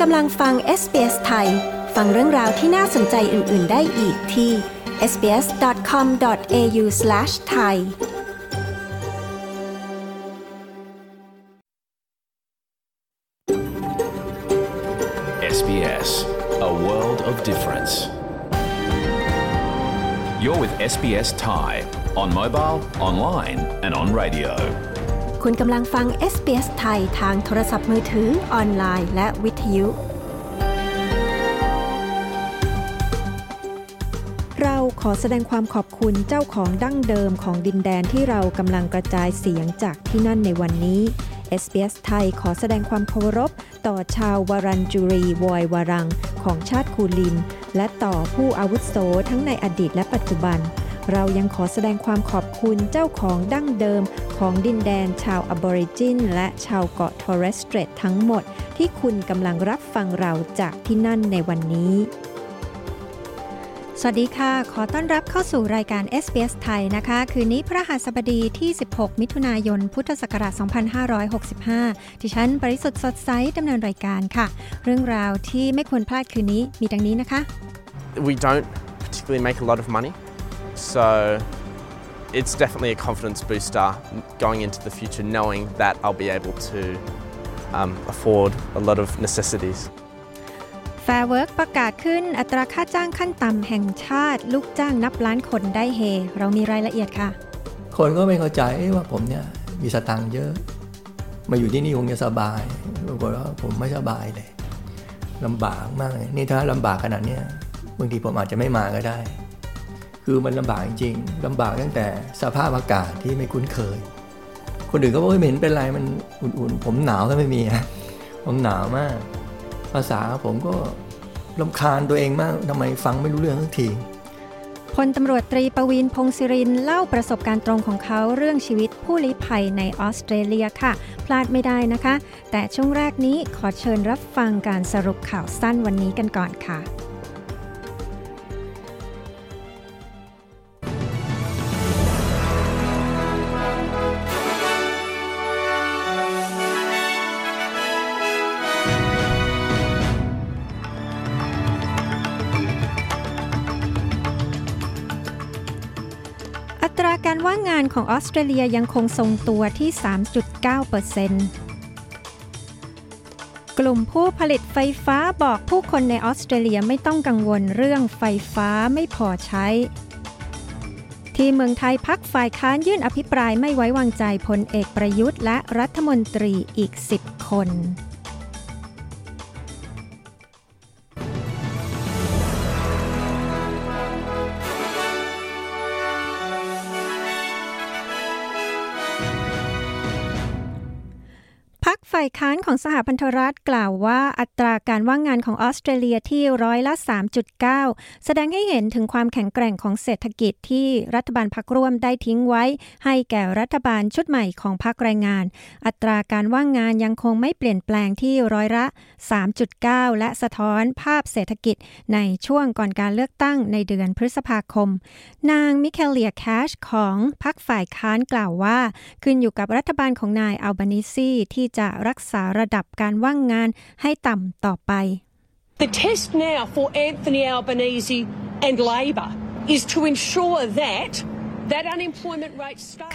กำลังฟัง SBS ไทย ฟังเรื่องราวที่น่าสนใจอื่น ๆ ได้อีกที่ sbs.com.au/thai SBS A world of difference You're with SBS Thai on mobile, online and on radio คุณกำลังฟัง SBS ไทยทางโทรศัพท์มือถือออนไลน์ และวิทยุ เราขอแสดงความขอบคุณเจ้าของดั้งเดิมของดินแดนที่เรากำลังกระจายเสียงจากที่นั่นในวันนี้ SBS ไทยขอแสดงความเคารพ ต่อชาววารันจุรีวอยวารัง ของชาติคูลิน และต่อผู้อาวุโสทั้งในอดีตและปัจจุบัน เรายังขอแสดงความขอบคุณเจ้าของดั้งเดิมของดินแดนชาวอบอริจิน และชาวเกาะทอร์เรสเตรตทั้งหมด ที่คุณกำลังรับฟังเราจากที่นั่นในวันนี้สวัสดีค่ะ ขอต้อนรับเข้าสู่รายการ SBS ไทยนะคะ คืนนี้พระหัสบดีที่ 16 มิถุนายน พุทธศักราช 2565 ที่ฉันบริสุทธิ์สดใสดำเนินรายการค่ะ เรื่องราวที่ไม่ควรพลาดคืนนี้มีดังนี้นะคะ we don't particularly make a lot of money, so it's definitely a confidence booster going into the future, knowing that I'll be able to um, afford a lot of necessities. Fair Work ประกาศขึ้นอัตราค่าจ้างขั้นต่ำแห่งชาติ ลูกจ้างนับล้านคนได้เฮ เรามีรายละเอียดค่ะ คนก็ไม่เข้าใจว่าผมเนี่ยมีสตังค์เยอะ มาอยู่ที่นี่คงจะสบายปรากฏว่าผมไม่สบายเลยลำบากมากเลยนี่ถ้าลำบากขนาดเนี้ยบางทีผมอาจจะไม่มาก็ได้ คือมันลำบากจริงๆลำบากตั้งแต่สภาพอากาศที่ไม่คุ้นเคย คนอื่นก็บอกไม่เห็นเป็นไรมันอุ่นๆ ผมหนาวถ้าไม่มีฮะผมหนาวมาก ภาษาผมก็ลำคาญตัวเองมากทำไมฟังไม่รู้เรื่องสักทีพลตำรวจตรีประวินพงศิรินเล่าประสบการณ์ตรงของเขาเรื่องชีวิตผู้ลี้ภัยในออสเตรเลียค่ะ พลาดไม่ได้นะคะ แต่ช่วงแรกนี้ขอเชิญรับฟังการสรุปข่าวสั้นวันนี้กันก่อนค่ะ ของออสเตรเลียยังคงทรงตัวที่ 3.9%กลุ่มผู้ผลิตไฟฟ้าบอกผู้คนในออสเตรเลียไม่ต้องกังวลเรื่องไฟฟ้าไม่พอใช้ ที่เมืองไทยพักฝ่ายค้านยื่นอภิปรายไม่ไว้วางใจพลเอกประยุทธ์และรัฐมนตรีอีก 10 คน ฝ่ายค้านของสหพันธรัฐกล่าวว่าอัตราการว่างงานของออสเตรเลียที่ร้อยละ 3.9 แสดงให้เห็นถึงความแข็งแกร่งของเศรษฐกิจที่รัฐบาลพักร่วมได้ทิ้งไว้ ให้แก่รัฐบาลชุดใหม่ของพักแรงงาน อัตราการว่างงานยังคงไม่เปลี่ยนแปลงที่ร้อยละ 3.9 และสะท้อนภาพเศรษฐกิจในช่วงก่อนการเลือกตั้งในเดือนพฤษภาคม นางมิเคเลียแคชของพักฝ่ายค้านกล่าวว่า ขึ้นอยู่กับรัฐบาลของนายอัลบานิซีที่จะรัักษาระดับการว่างงานให้ต่ำต่อไป The test now for Anthony Albanese and Labor is to ensure that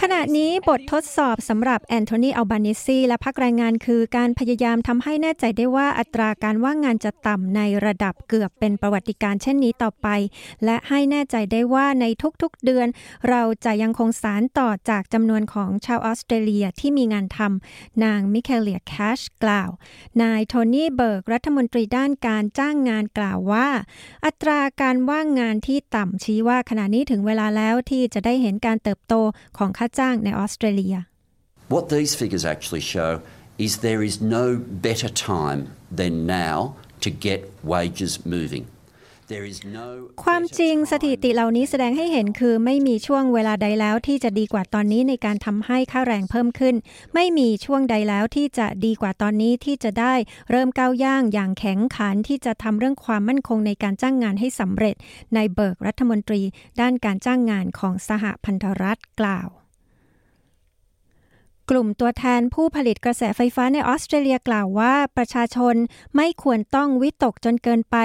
ขณะนี้บททดสอบสำหรับแอนโทนีอัลบานิซีและพักแรงงานคือการพยายามทำให้แน่ใจได้ว่าอัตราการว่างงานจะต่ำในระดับเกือบเป็นประวัติการ์เช่นนี้ต่อไป และให้แน่ใจได้ว่าในทุกๆเดือน เราจะยังคงสารต่อจากจำนวนของชาวออสเตรเลียที่มีงานทำนางมิเคเลียแคชกล่าว นายโทนี่เบิร์กรัฐมนตรีด้านการจ้างงานกล่าวว่า อัตราการว่างงานที่ต่ำชี้ว่าขณะนี้ถึงเวลาแล้วที่จะได้เห็นเห็นการเติบโตของค่าจ้างในออสเตรเลีย What these figures actually show is there is no better time than now to get wages moving. ความจริงสถิติเหล่านี้แสดงให้เห็นคือไม่มีช่วงเวลาใดแล้วที่จะดีกว่าตอนนี้ในการทำให้ค่าแรงเพิ่มขึ้น ไม่มีช่วงใดแล้วที่จะดีกว่าตอนนี้ที่จะได้เริ่มก้าวย่างอย่างแข็งขันที่จะทำเรื่องความมั่นคงในการจ้างงานให้สำเร็จ ในเบิร์กรัฐมนตรี ด้านการจ้างงานของสหพันธรัฐกล่าว กลุ่มตัวแทนผู้ผลิตกระแสไฟฟ้าในออสเตรเลียกล่าวว่า ประชาชนไม่ควรต้องวิตกจนเกินไป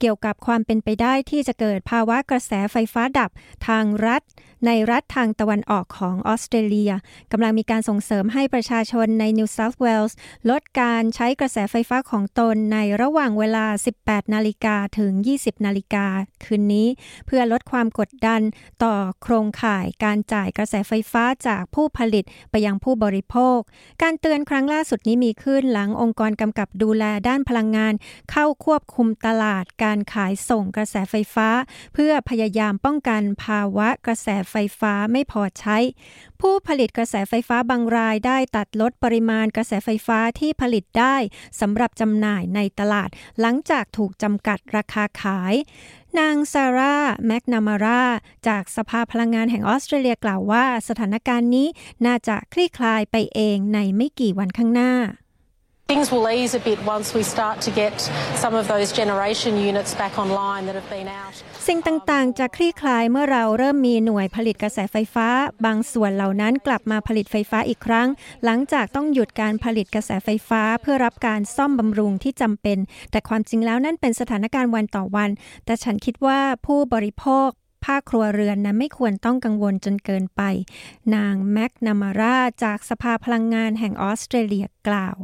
เกี่ยวกับความเป็นไปได้ที่จะเกิดภาวะกระแสไฟฟ้าดับทางรัฐ ในรัฐทางตะวันออกของออสเตรเลียกำลังมีการส่งเสริมให้ประชาชนในนิวเซาท์เวลส์ลดการใช้กระแสไฟฟ้าของตนในระหว่างเวลา 18 นาฬิกาถึง 20 นาฬิกาคืนนี้ เพื่อลดความกดดันต่อโครงข่ายการจ่ายกระแสไฟฟ้าจากผู้ผลิตไปยังผู้บริโภค การเตือนครั้งล่าสุดนี้มีขึ้นหลังองค์กรกำกับดูแลด้านพลังงาน เข้าควบคุมตลาดการขายส่งกระแสไฟฟ้า เพื่อพยายามป้องกันภาวะกระแสไฟไฟ้าไม่พอใช้ ผู้ผลิตกระแสไฟฟ้าบางรายได้ตัดลดปริมาณกระแสไฟฟ้าที่ผลิตได้สำหรับจำหน่ายในตลาด หลังจากถูกจำกัดราคาขาย นางซาร่าแมกนามาราจากสภาพลังงานแห่งออสเตรเลียกล่าวว่า สถานการณ์นี้น่าจะคลี่คลายไปเองในไม่กี่วันข้างหน้า Things will ease a bit once we start to get some of those generation units back online that have been out. สิ่งต่างๆ จะคลี่คลายเมื่อเราเริ่มมีหน่วยผลิตกระแสไฟฟ้า บางส่วนเหล่านั้นกลับมาผลิตไฟฟ้าอีกครั้ง หลังจากต้องหยุดการผลิตกระแสไฟฟ้าเพื่อรับการซ่อมบำรุงที่จำเป็น แต่ความจริงแล้วนั่นเป็นสถานการณ์วันต่อวัน แต่ฉันคิดว่าผู้บริโภคภาคครัวเรือนนั้นไม่ควรต้องกังวลจนเกินไป นางแมกนามาราจากสภาพลังงานแห่งออสเตรเลียกล่าว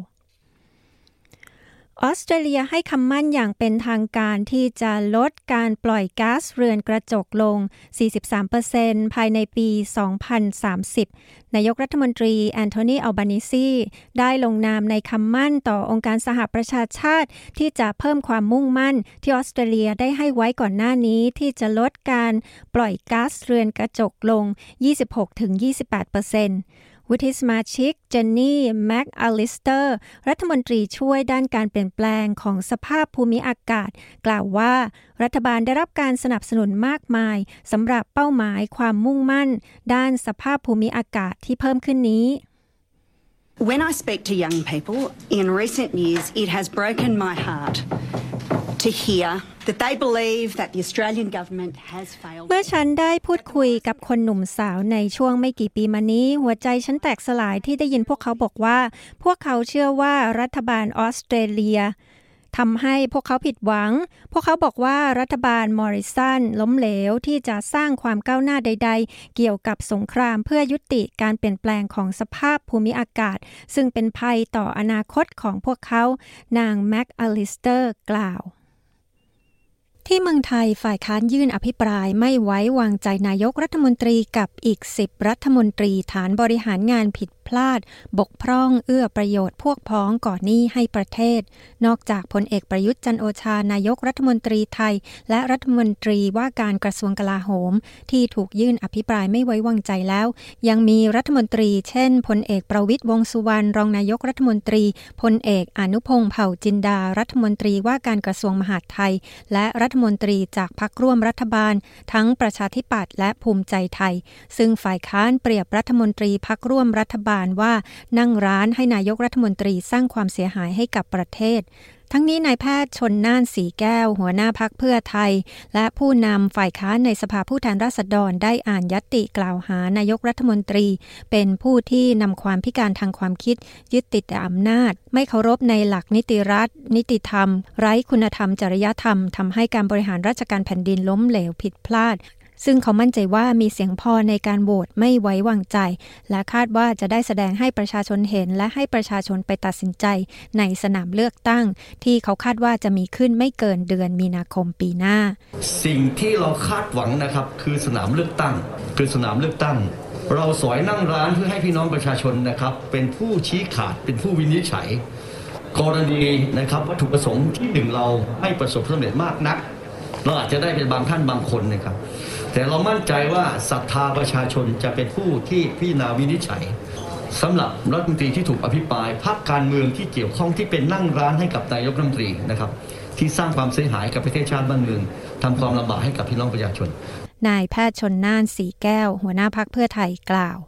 ออสเตรเลียให้คำมั่นอย่างเป็นทางการที่จะลดการปล่อยก๊าซเรือนกระจกลง 43%ภายในปี 2030 นายกรัฐมนตรีแอนโทนี อัลบานิซี ได้ลงนามในคำมั่นต่อองค์การสหประชาชาติ ที่จะเพิ่มความมุ่งมั่น ที่ออสเตรเลียได้ให้ไว้ก่อนหน้านี้ที่จะลดการปล่อยก๊าซเรือนกระจกลง 26-28% วุฒิสมาชิกเจนนี่แม็กอลิสเตอร์ รัฐมนตรีช่วยด้านการเปลี่ยนแปลงของสภาพภูมิอากาศ กล่าวว่า รัฐบาลได้รับการสนับสนุนมากมายสำหรับเป้าหมายความมุ่งมั่น ด้านสภาพภูมิอากาศที่เพิ่มขึ้นนี้ When I speak to young people in recent years, it has broken my heart to hear that they believe that the Australian government has failed. เมื่อฉันได้พูดคุยกับคนหนุ่มสาวในช่วงไม่กี่ปีมานี้ หัวใจฉันแตกสลายที่ได้ยินพวกเขาบอกว่า พวกเขาเชื่อว่ารัฐบาลออสเตรเลียทำให้พวกเขาผิดหวัง พวกเขาบอกว่ารัฐบาลมอริสันล้มเหลวที่จะสร้างความก้าวหน้าใด ๆ เกี่ยวกับสงครามเพื่อยุติการเปลี่ยนแปลงของสภาพภูมิอากาศ ซึ่งเป็นภัยต่ออนาคตของพวกเขา นางแม็กอลิสเตอร์กล่าว ที่เมืองไทยฝ่ายค้านยื่นอภิปรายไม่ไว้วางใจนายกรัฐมนตรีกับอีกสิบรัฐมนตรีฐานบริหารงานผิด พลาด บกพร่องเอื้อประโยชน์พวกพ้องก่อหนี้ให้ประเทศ นอกจากพลเอกประยุทธ์จันทร์โอชานายกรัฐมนตรีไทย และรัฐมนตรีว่าการกระทรวงกลาโหม ที่ถูกยื่นอภิปรายไม่ไว้วางใจแล้ว ยังมีรัฐมนตรีเช่นพลเอกประวิทย์วงสุวรรณรองนายกรัฐมนตรีพลเอกอนุพงษ์เผ่าจินดา รัฐมนตรีว่าการกระทรวงมหาดไทย และรัฐมนตรีจากพรรคร่วมรัฐบาล ทั้งประชาธิปัตย์และภูมิใจไทย ซึ่งฝ่ายค้านเปรียบรัฐมนตรีพรรคร่วมรัฐบาลว่านั่งร้านให้นายกรัฐมนตรีสร้างความเสียหายให้กับประเทศ ทั้งนี้นายแพทย์ชนน่านสีแก้ว หัวหน้าพักเพื่อไทย และผู้นำฝ่ายค้านในสภาผู้แทนราษฎรได้อ่านยัตติกล่าวหานายกรัฐมนตรี เป็นผู้ที่นำความพิการทางความคิด ยึดติดอำนาจ ไม่เคารพในหลักนิติรัฐ นิติธรรม ไร้คุณธรรมจริยธรรมทำให้การบริหารราชการแผ่นดินล้มเหลวผิดพลาด ซึ่งเขามั่นใจว่ามีเสียงพอในการโหวตไม่ไว้วางใจ และคาดว่าจะได้แสดงให้ประชาชนเห็น และให้ประชาชนไปตัดสินใจในสนามเลือกตั้ง ที่เขาคาดว่าจะมีขึ้นไม่เกินเดือนมีนาคมปีหน้า สิ่งที่เราคาดหวังนะครับคือสนามเลือกตั้ง คือสนามเลือกตั้ง เราสอยนั่งร้านเพื่อให้พี่น้องประชาชนนะครับ เป็นผู้ชี้ขาดเป็นผู้วินิจฉัย กรณีนะครับวัตถุประสงค์ที่หนึ่งเราให้ประสบความสำเร็จมากนัก เราอาจจะได้เป็นบางท่านบางคนนะครับ แต่เรามั่นใจว่าศรัทธาประชาชนจะเป็นผู้ที่พิจารณาวินิจฉัยสำหรับรัฐมนตรีที่ถูกอภิปรายพรรคการเมืองที่เกี่ยวข้องที่เป็นนั่งร้านให้กับนายกรัฐมนตรีนะครับ ที่สร้างความเสียหายกับประเทศชาติบ้านเมืองทำความลำบากให้กับพี่น้องประชาชนนายแพทย์ชนน่านสีแก้ว หัวหน้าพักเพื่อไทยกล่าว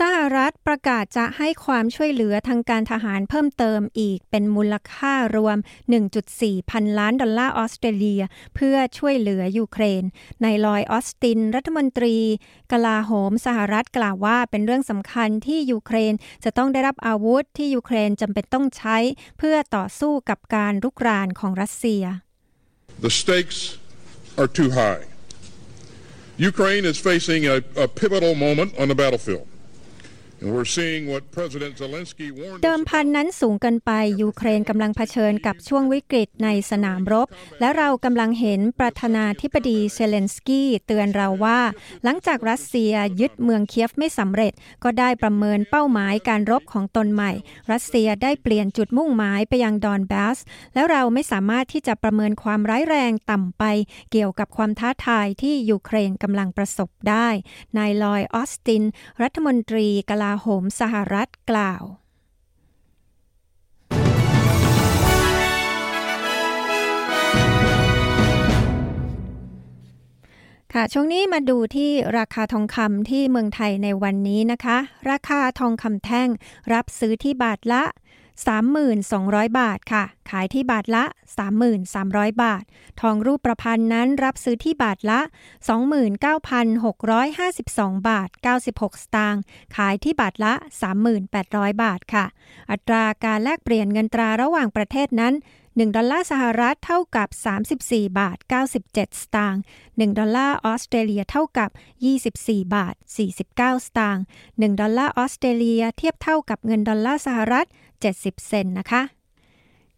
สหรัฐประกาศจะให้ความช่วยเหลือทางการทหารเพิ่มเติมอีกเป็นมูลค่ารวม 1.4 พันล้านดอลลาร์ออสเตรเลีย เพื่อช่วยเหลือยูเครน นายลอยด์ ออสติน รัฐมนตรี กลาโหมสหรัฐกล่าวว่าเป็นเรื่องสำคัญที่ยูเครนจะต้องได้รับอาวุธที่ยูเครนจำเป็นต้องใช้ เพื่อต่อสู้กับการรุกรานของรัสเซีย The stakes are too high. Ukraine is facing a, a pivotal moment on the battlefield. เดิมพันนั้นสูงเกินไปยูเครนกำลังเผชิญกับช่วงวิกฤตในสนามรบ และเรากำลังเห็นประธานาธิบดีเซเลนสกี้เตือนเราว่า หลังจากรัสเซียยึดเมืองเคียฟไม่สำเร็จ ก็ได้ประเมินเป้าหมายการรบของตนใหม่ รัสเซียได้เปลี่ยนจุดมุ่งหมายไปยังดอนบาส แล้วเราไม่สามารถที่จะประเมินความร้ายแรงต่ำไป เกี่ยวกับความท้าทายที่ยูเครนกำลังประสบได้นายลอยด์ ออสติน รัฐมนตรีกลาโหมสหรัฐกล่าว ค่ะ ช่วงนี้มาดูที่ราคาทองคำที่เมืองไทยในวันนี้นะคะ ราคาทองคำแท่งรับซื้อที่บาทละ 3,200 บาทค่ะ ขายที่บาทละ 3,300 บาท ทองรูปประพันธ์นั้นรับซื้อที่บาทละ 29,652 บาท 96 สตางค์ ขายที่บาทละ 3,800 บาทค่ะ อัตราการแลกเปลี่ยนเงินตราระหว่างประเทศนั้น1ดอลลาร์สหรัฐเท่ากับ 34 บาท 97 สตางค์1ดอลลาร์ออสเตรเลียเท่ากับ 24 บาท 49 สตางค์1ดอลลาร์ออสเตรเลียเทียบเท่ากับเงินดอลลาร์สหรัฐ 70 เซนต์นะคะ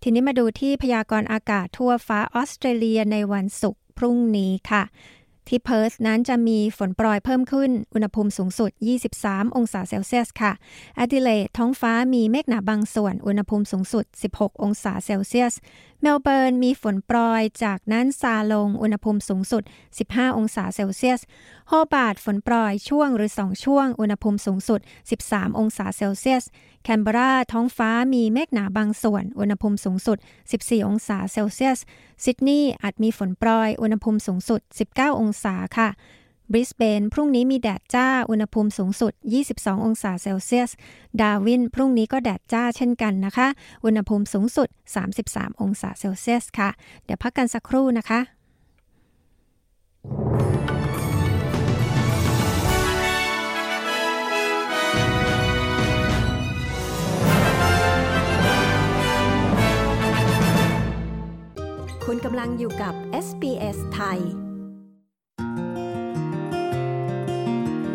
ทีนี้มาดูที่พยากรณ์อากาศทั่วฟ้าออสเตรเลียในวันศุกร์พรุ่งนี้ค่ะ ที่เพิร์ทนั้นจะมีฝนโปรยเพิ่มขึ้น อุณหภูมิสูงสุด 23 องศาเซลเซียสค่ะแอดิเลดท้องฟ้ามีเมฆหนาบางส่วน อุณหภูมิสูงสุด 16 องศาเซลเซียส เมลเบิร์นมีฝนโปรย จากนั้นซาลงอุณหภูมิสูงสุด 15 องศาเซลเซียส โฮบาร์ตฝนโปรยช่วงหรือ 2 ช่วง อุณหภูมิสูงสุด 13 องศาเซลเซียส แคนเบราท้องฟ้ามีเมฆหนาบางส่วน อุณหภูมิสูงสุด 14 องศาเซลเซียส ซิดนีย์อาจมีฝนโปรย อุณหภูมิสูงสุด 19 องศาค่ะ บริสเบนพรุ่งนี้มีแดดจ้า อุณหภูมิสูงสุด 22 องศาเซลเซียส ดาวิน พรุ่งนี้ก็แดดจ้าเช่นกันนะคะ อุณหภูมิสูงสุด 33 องศาเซลเซียสค่ะ เดี๋ยวพักกันสักครู่นะคะคุณกำลังอยู่กับ SBS ไทย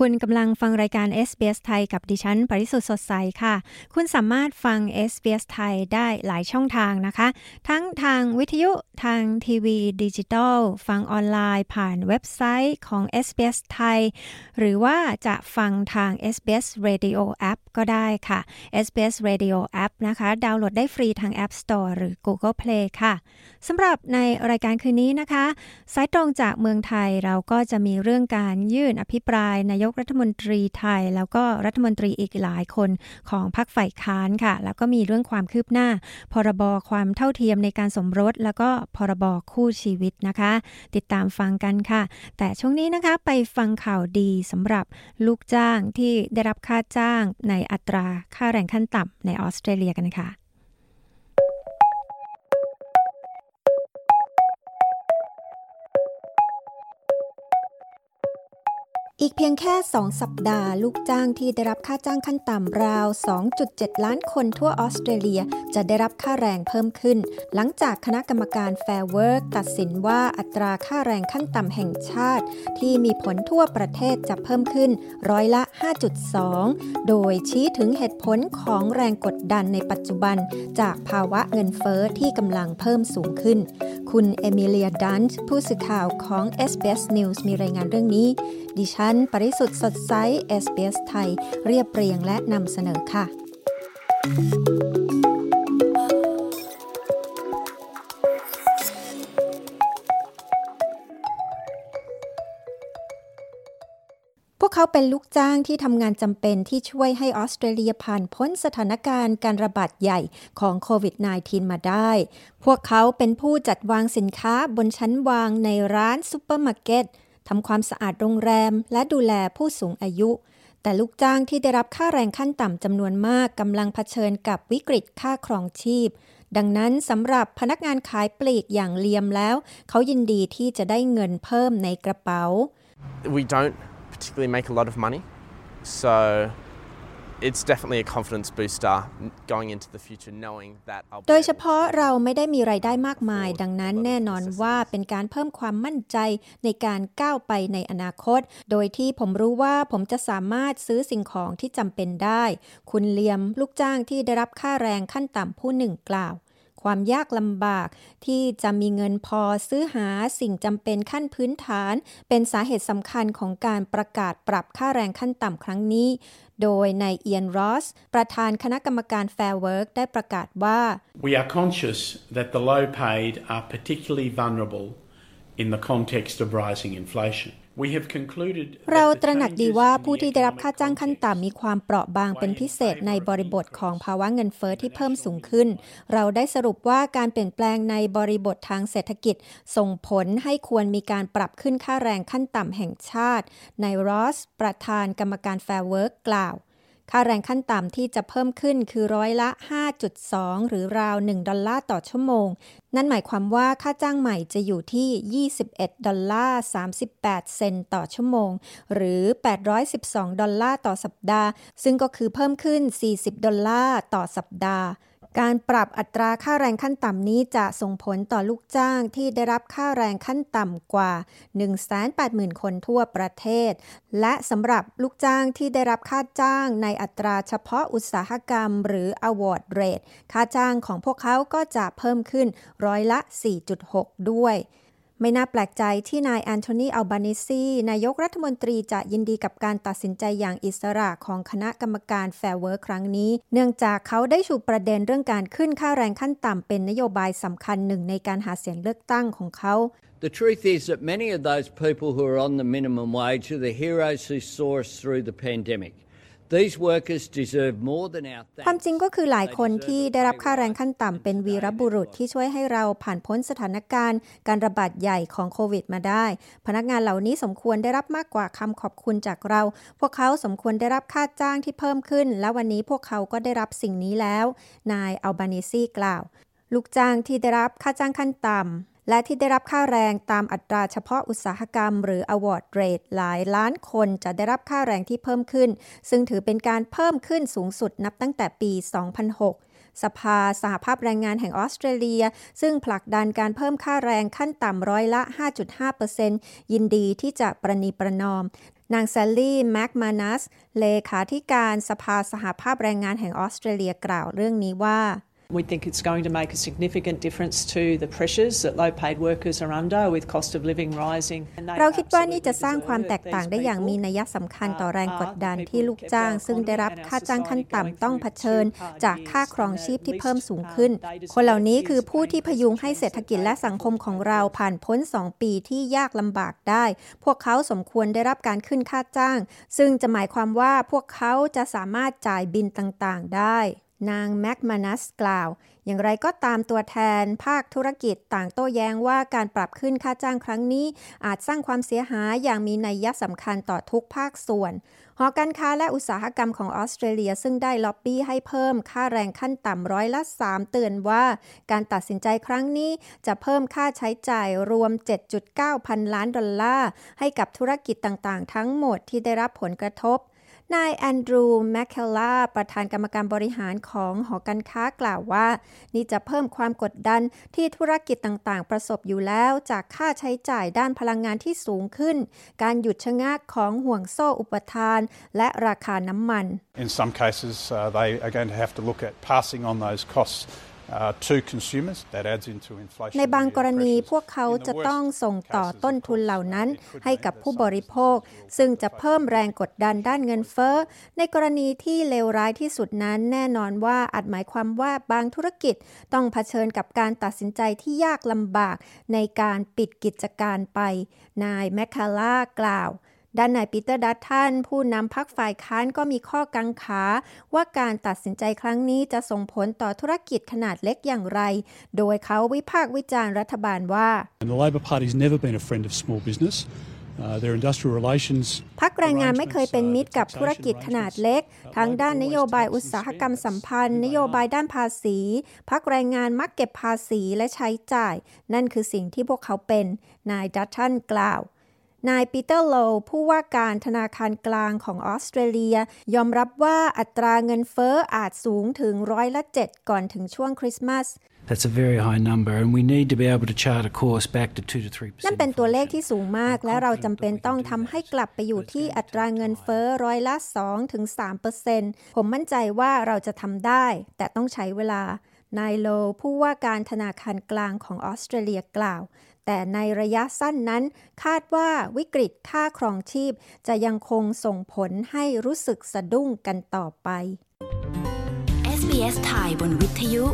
คุณกำลังฟังรายการ SBS ไทยกับดิฉัน ปริสุทธ์สดใสค่ะ คุณสามารถฟัง SBS ไทยได้หลายช่องทางนะคะ ทั้งทางวิทยุ ทางทีวีดิจิตอล ฟังออนไลน์ผ่านเว็บไซต์ของ SBS ไทย หรือว่าจะฟังทาง SBS Radio App ก็ได้ค่ะ SBS Radio App นะคะ ดาวน์โหลดได้ฟรีทาง App Store หรือ Google Play ค่ะสำหรับในรายการคืนนี้นะคะ สายตรงจากเมืองไทยเราก็จะมีเรื่องการยื่นอภิปรายนายกรัฐมนตรีไทย แล้วก็รัฐมนตรีอีกหลายคนของพรรคฝ่ายค้านค่ะ แล้วก็มีเรื่องความคืบหน้า พรบความเท่าเทียมในการสมรส แล้วก็พรบคู่ชีวิตนะคะ ติดตามฟังกันค่ะ แต่ช่วงนี้นะคะไปฟังข่าวดีสำหรับลูกจ้างที่ได้รับค่าจ้างในอัตราค่าแรงขั้นต่ำในออสเตรเลียกันค่ะ อีกเพียงแค่ 2 สัปดาห์ ลูกจ้างที่ได้รับค่าจ้างขั้นต่ำราว 2.7 ล้านคนทั่วออสเตรเลีย จะได้รับค่าแรงเพิ่มขึ้น หลังจากคณะกรรมการ Fair Work ตัดสินว่าอัตราค่าแรงขั้นต่ำแห่งชาติ ที่มีผลทั่วประเทศจะเพิ่มขึ้นร้อยละ 5.2 โดยชี้ถึงเหตุผลของแรงกดดันในปัจจุบัน จากภาวะเงินเฟอ้อที่กำลังเพิ่มสูงขึ้น คุณเอมิเลียดันส์ผู้สื่อข่าวของ SBS News มีรายงานเรื่องนี้ดิฉันปริสุทธ์สดใส SBS ไทย เรียบเรียงและนำเสนอค่ะ พวกเขาเป็นลูกจ้างที่ทำงานจำเป็นที่ช่วยให้ออสเตรเลียผ่านพ้นสถานการณ์การระบาดใหญ่ของโควิด -19 มาได้ พวกเขาเป็นผู้จัดวางสินค้าบนชั้นวางในร้านซูเปอร์มาร์เก็ต ทำความสะอาดโรงแรม และดูแลผู้สูงอายุ แต่ลูกจ้างที่ได้รับค่าแรงขั้นต่ำจำนวนมากกำลังเผชิญกับวิกฤตค่าครองชีพ ดังนั้นสำหรับพนักงานขายปลีกอย่างเลียมแล้ว เขายินดีที่จะได้เงินเพิ่มในกระเป๋า We don't particularly make a lot of money, so it's definitely a confidence booster going into the future knowing that I'll โดยเฉพาะเราไม่ได้มีไรายได้มากมาย ดังนั้นแน่นอนว่าเป็นการเพิ่มความมั่นใจในการก้าวไปในอนาคต โดยที่ผมรู้ว่าผมจะสามารถซื้อสิ่งของที่จำเป็นได้ คุณเลียมลูกจ้างที่ได้รับค่าแรงขั้นต่ำผู้หนึ่งกล่าว ความยากลำบากที่จะมีเงินพอซื้อหาสิ่งจำเป็นขั้นพื้นฐาน เป็นสาเหตุสำคัญของการประกาศปรับค่าแรงขั้นต่ำครั้งนี้ โดยนายเอียนรอสประธานคณะกรรมการ Fair Work ได้ประกาศว่า We are conscious that the low paid are particularly vulnerable in the context of rising inflation. เราตระหนักดีว่าผู้ที่ได้รับค่าจ้างขั้นต่ำมีความเปราะบางเป็นพิเศษในบริบทของภาวะเงินเฟอ้อที่เพิ่มสูงขึ้น เราได้สรุปว่าการเปลี่ยนแปลงในบริบททางเศรษฐกิจ ส่งผลให้ควรมีการปรับขึ้นค่าแรงขั้นต่ำแห่งชาตินายรอส ประธานกรรมการ Fair Work กล่าว ค่าแรงขั้นต่ำที่จะเพิ่มขึ้นคือร้อยละ 5.2 หรือราว 1 ดอลลาร์ต่อชั่วโมง นั่นหมายความว่าค่าจ้างใหม่จะอยู่ที่ 21 ดอลลาร์ 38 เซนต์ต่อชั่วโมง หรือ 812 ดอลลาร์ต่อสัปดาห์ ซึ่งก็คือเพิ่มขึ้น 40 ดอลลาร์ต่อสัปดาห์ การปรับอัตราค่าแรงขั้นต่ำนี้จะส่งผลต่อลูกจ้างที่ได้รับค่าแรงขั้นต่ำกว่า 180,000 คนทั่วประเทศ และสำหรับลูกจ้างที่ได้รับค่าจ้างในอัตราเฉพาะอุตสาหกรรม หรือ award rate ค่าจ้างของพวกเขาก็จะเพิ่มขึ้นร้อยละ 4.6 ด้วย ไม่น่าแปลกใจที่นายแอนโทนีอัลบานิซีนายกรัฐมนตรีจะยินดีกับการตัดสินใจอย่างอิสระของคณะกรรมการ Fair Work ครั้งนี้ เนื่องจากเขาได้ชูประเด็นเรื่องการขึ้นค่าแรงขั้นต่ำเป็นนโยบายสำคัญหนึ่งในการหาเสียงเลือกตั้งของเขา The truth is that many of those people who are on the minimum wage are the heroes who saw us through the pandemic. ความจริงก็คือหลายคนที่ได้รับค่าแรงขั้นต่ำเป็นวีรบุรุษที่ช่วยให้เราผ่านพ้นสถานการณ์ การระบาดใหญ่ของโควิดมาได้ พนักงานเหล่านี้สมควรได้รับมากกว่าคำขอบคุณจากเรา พวกเขาสมควรได้รับค่าจ้างที่เพิ่มขึ้น และวันนี้พวกเขาก็ได้รับสิ่งนี้แล้ว นายอัลบานิซีกล่าว ลูกจ้างที่ได้รับค่าจ้างขั้นต่ำ และที่ได้รับค่าแรงตามอัตราเฉพาะอุตสาหกรรม หรือ award rate หลายล้านคนจะได้รับค่าแรงที่เพิ่มขึ้น ซึ่งถือเป็นการเพิ่มขึ้นสูงสุดนับตั้งแต่ปี 2006สภาสหภาพแรงงานแห่งออสเตรเลีย ซึ่งผลักดันการเพิ่มค่าแรงขั้นต่ำร้อยละ 5.5%ยินดีที่จะประนีประนอม นางแซลลี่แม็กมานัสเลขาธิการสภาสหภาพแรงงานแห่งออสเตรเลียกล่าวเรื่องนี้ว่า We think it's going to make a significant difference to the pressures that low paid workers are under with cost of living rising. เราคิดว่านี่จะสร้างความแตกต่างได้อย่างมีนัยสำคัญต่อแรงกดดันที่ลูกจ้าง ซึ่งได้รับค่าจ้างขั้นต่ำต้องเผชิญ จากค่าครองชีพที่เพิ่มสูงขึ้น คนเหล่านี้คือผู้ที่พยุงให้เศรษฐกิจและสังคมของเราผ่านพ้น 2 ปีที่ยากลำบากได้ พวกเขาสมควรได้รับการขึ้นค่าจ้าง ซึ่งจะหมายความว่าพวกเขาจะสามารถจ่ายบินต่างๆ ได้ นางแม็กมานัสกล่าว อย่างไรก็ตามตัวแทนภาคธุรกิจต่างโต้แย้งว่าการปรับขึ้นค่าจ้างครั้งนี้ อาจสร้างความเสียหายอย่างมีนัยยะสำคัญต่อทุกภาคส่วน หอการค้าและอุตสาหกรรมของออสเตรเลียซึ่งได้ล็อบบี้ให้เพิ่มค่าแรงขั้นต่ำร้อยละ 3 เตือนว่า การตัดสินใจครั้งนี้จะเพิ่มค่าใช้จ่ายรวม 7.9 พันล้านดอลลาร์ให้กับธุรกิจต่างๆ ทั้งหมดที่ได้รับผลกระทบ นายแอนดรูแมคเคลล่าประธานกรรมการบริหารของหอการค้ากล่าวว่า นี่จะเพิ่มความกดดันที่ธุรกิจต่างๆ ประสบอยู่แล้วจากค่าใช้จ่ายด้านพลังงานที่สูงขึ้น การหยุดชะงักของห่วงโซ่อุปทาน และราคาน้ำมัน In some cases uh, they are going to have to look at passing on those costs ในบางกรณีพวกเขาจะต้องส่งต่อต้นทุนเหล่านั้นให้กับผู้บริโภค ซึ่งจะเพิ่มแรงกดดันด้านเงินเฟ้อ ในกรณีที่เลวร้ายที่สุดนั้นแน่นอนว่าอาจหมายความว่าบางธุรกิจต้องเผชิญกับการตัดสินใจที่ยากลำบากในการปิดกิจการไป นายแมคคาล่ากล่าว ด้านนายปีเตอร์ดัตทันผู้นำพักฝ่ายค้านก็มีข้อกังขา ว่าการตัดสินใจครั้งนี้จะส่งผลต่อธุรกิจขนาดเล็กอย่างไร โดยเขาวิพากษ์วิจารณ์รัฐบาลว่า The Labor Party's never been a friend of small business. Uh, their industrial relations พักแรงงานไม่เคยเป็นมิตรกับธุรกิจขนาดเล็ก ทั้งด้านนโยบายอุตสาหกรรมสัมพันธ์ นโยบายด้านภาษี พักแรงงานมักเก็บภาษีและใช้จ่าย นั่นคือสิ่งที่พวกเขาเป็น นายดัตทันกล่าว นายปีเตอร์โลผู้ว่าการธนาคารกลางของออสเตรเลีย ยอมรับว่าอัตราเงินเฟ้ออาจสูงถึงร้อยละ7ก่อนถึงช่วงคริสต์มาส That's a very high number, and we need to be able to chart a course back to 2 to 3นั่นเป็นตัวเลขที่สูงมาก และเราจำเป็นต้องทำให้กลับไปอยู่ที่อัตราเงินเฟ้อร้อยละ2ถึง3เปอร์เซ็นต์ผมมั่นใจว่าเราจะทำได้ แต่ต้องใช้เวลานายโลผู้ว่าการธนาคารกลางของออสเตรเลียกล่าว แต่ในระยะสั้นนั้น คาดว่าวิกฤตค่าครองชีพ จะยังคงส่งผลให้รู้สึกสะดุ้งกันต่อไป SBS ไทยบนวิทยุ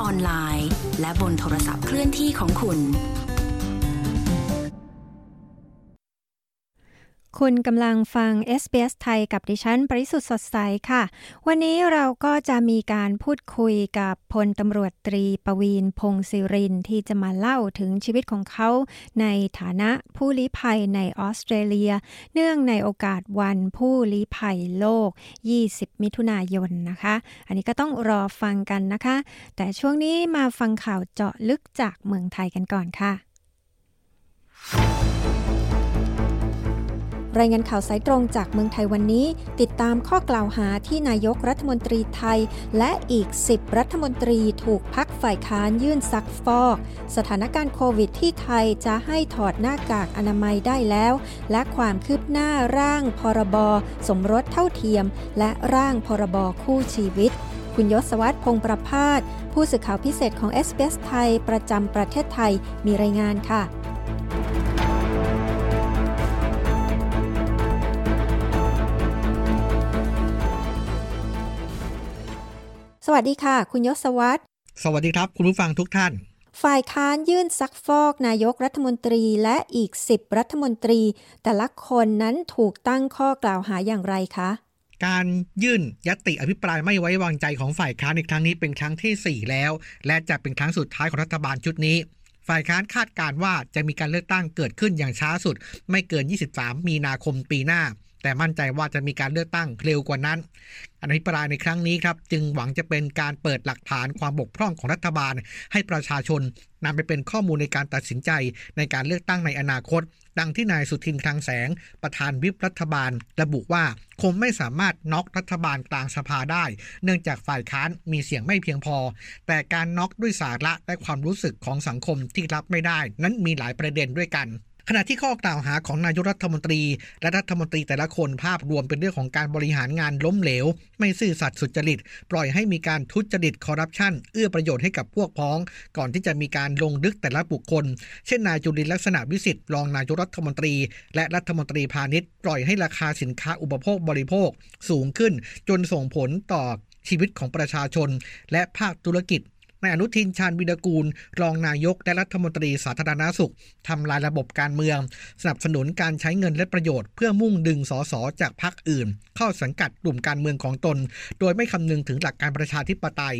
ออนไลน์ และบนโทรศัพท์เคลื่อนที่ของคุณ คุณกำลังฟัง SBS ไทยกับดิฉัน ปริสุทธ์สดใสค่ะ วันนี้เราก็จะมีการพูดคุยกับพลตำรวจตรีปวีนพงศิรินที่จะมาเล่าถึงชีวิตของเขา ในฐานะผู้ลี้ภัยในออสเตรเลีย เนื่องในโอกาสวันผู้ลี้ภัยโลก 20 มิถุนายนนะคะ อันนี้ก็ต้องรอฟังกันนะคะ แต่ช่วงนี้มาฟังข่าวเจาะลึกจากเมืองไทยกันก่อนค่ะ รายงานข่าวสายตรงจากเมืองไทยวันนี้ ติดตามข้อกล่าวหาที่นายกรัฐมนตรีไทย และอีก 10 รัฐมนตรีถูกพักฝ่ายค้านยื่นซักฟอก สถานการณ์โควิดที่ไทยจะให้ถอดหน้ากากอนามัยได้แล้ว และความคืบหน้าร่างพรบ สมรสเท่าเทียม และร่างพรบคู่ชีวิตคุณยศวัตรพงประพาสผู้สื่อข่าวพิเศษของ s อ s ไทย ประจำประเทศไทยมีรายงานค่ะ สวัสดีค่ะ คุณยศวัตรสวัสดีครับ คุณผู้ฟังทุกท่าน ฝ่ายค้านยื่นซักฟอกนายกรัฐมนตรีและอีก 10 รัฐมนตรี แต่ละคนนั้นถูกตั้งข้อกล่าวหาอย่างไรคะ การยื่นยติอภิปรายไม่ไว้วางใจของฝ่ายค้านในครั้งนี้เป็นครั้งที่ 4 แล้ว และจะเป็นครั้งสุดท้ายของรัฐบาลชุดนี้ฝ่ายค้านคาดการว่าจะมีการเลือกตั้งเกิดขึ้นอย่างช้าสุด ไม่เกิน 23 มีนาคมปีหน้า แต่มั่นใจว่าจะมีการเลือกตั้งเร็วกว่านั้นอภิปรายในครั้งนี้ครับจึงหวังจะเป็นการเปิดหลักฐานความบกพร่องของรัฐบาล ให้ประชาชนนำไปเป็นข้อมูลในการตัดสินใจในการเลือกตั้งในอนาคต ดังที่นายสุทินคลังแสง ประธานวิปรัฐบาล ระบุว่าคงไม่สามารถน็อกรัฐบาลกลางสภาได้ เนื่องจากฝ่ายค้านมีเสียงไม่เพียงพอ แต่การน็อกด้วยสาระและความรู้สึกของสังคมที่รับไม่ได้ นั้นมีหลายประเด็นด้วยกัน ขณะที่ข้อกล่าวหาของนายกรัฐมนตรี และรัฐมนตรีแต่ละคนภาพรวมเป็นเรื่องของการบริหารงานล้มเหลว ไม่ซื่อสัตย์สุจริต ปล่อยให้มีการทุจริตคอร์รัปชันเอื้อประโยชน์ให้กับพวกพ้อง ก่อนที่จะมีการลงลึกแต่ละบุคคล เช่นนายจุลินลักษณะวิสิทธิ์รองนายกรัฐมนตรี และรัฐมนตรีพาณิชย์ปล่อยให้ราคาสินค้าอุปโภคบริโภค สูงขึ้น จนส่งผลต่อชีวิตของประชาชน และภาคธุรกิจ นายอนุทินชาญวิรกูล รองนายกและรัฐมนตรีสาธารณาสุขทำลายระบบการเมือง สนับสนุนการใช้เงินและประโยชน์เพื่อมุ่งดึงสสจากพรรคอื่น เข้าสังกัดกลุ่มการเมืองของตน โดยไม่คำนึงถึงหลักการประชาธิปไตย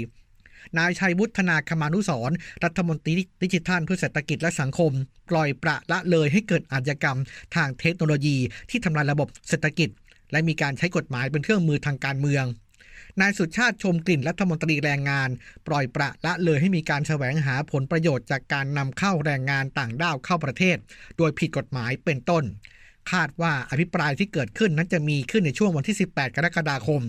นายชัยวุฒนาคมานุสรรัฐมนตรีดิจิทัลเพื่อเศรษฐกิจและสังคม ปล่อยประละเลยให้เกิดอาชญากรรม ทางเทคโนโลยีที่ทำลายระบบเศรษฐกิจ และมีการใช้กฎหมายเป็นเครื่องมือทางการเมือง นายสุชาติชมกลิ่นรัฐมนตรีแรงงาน ปล่อยประละเลยให้มีการแสวงหาผลประโยชน์จากการนำเข้าแรงงานต่างด้าวเข้าประเทศ โดยผิดกฎหมายเป็นต้น คาดว่าอภิปรายที่เกิดขึ้นนั้นจะมีขึ้นในช่วงวันที่ 18 กรกฎาคม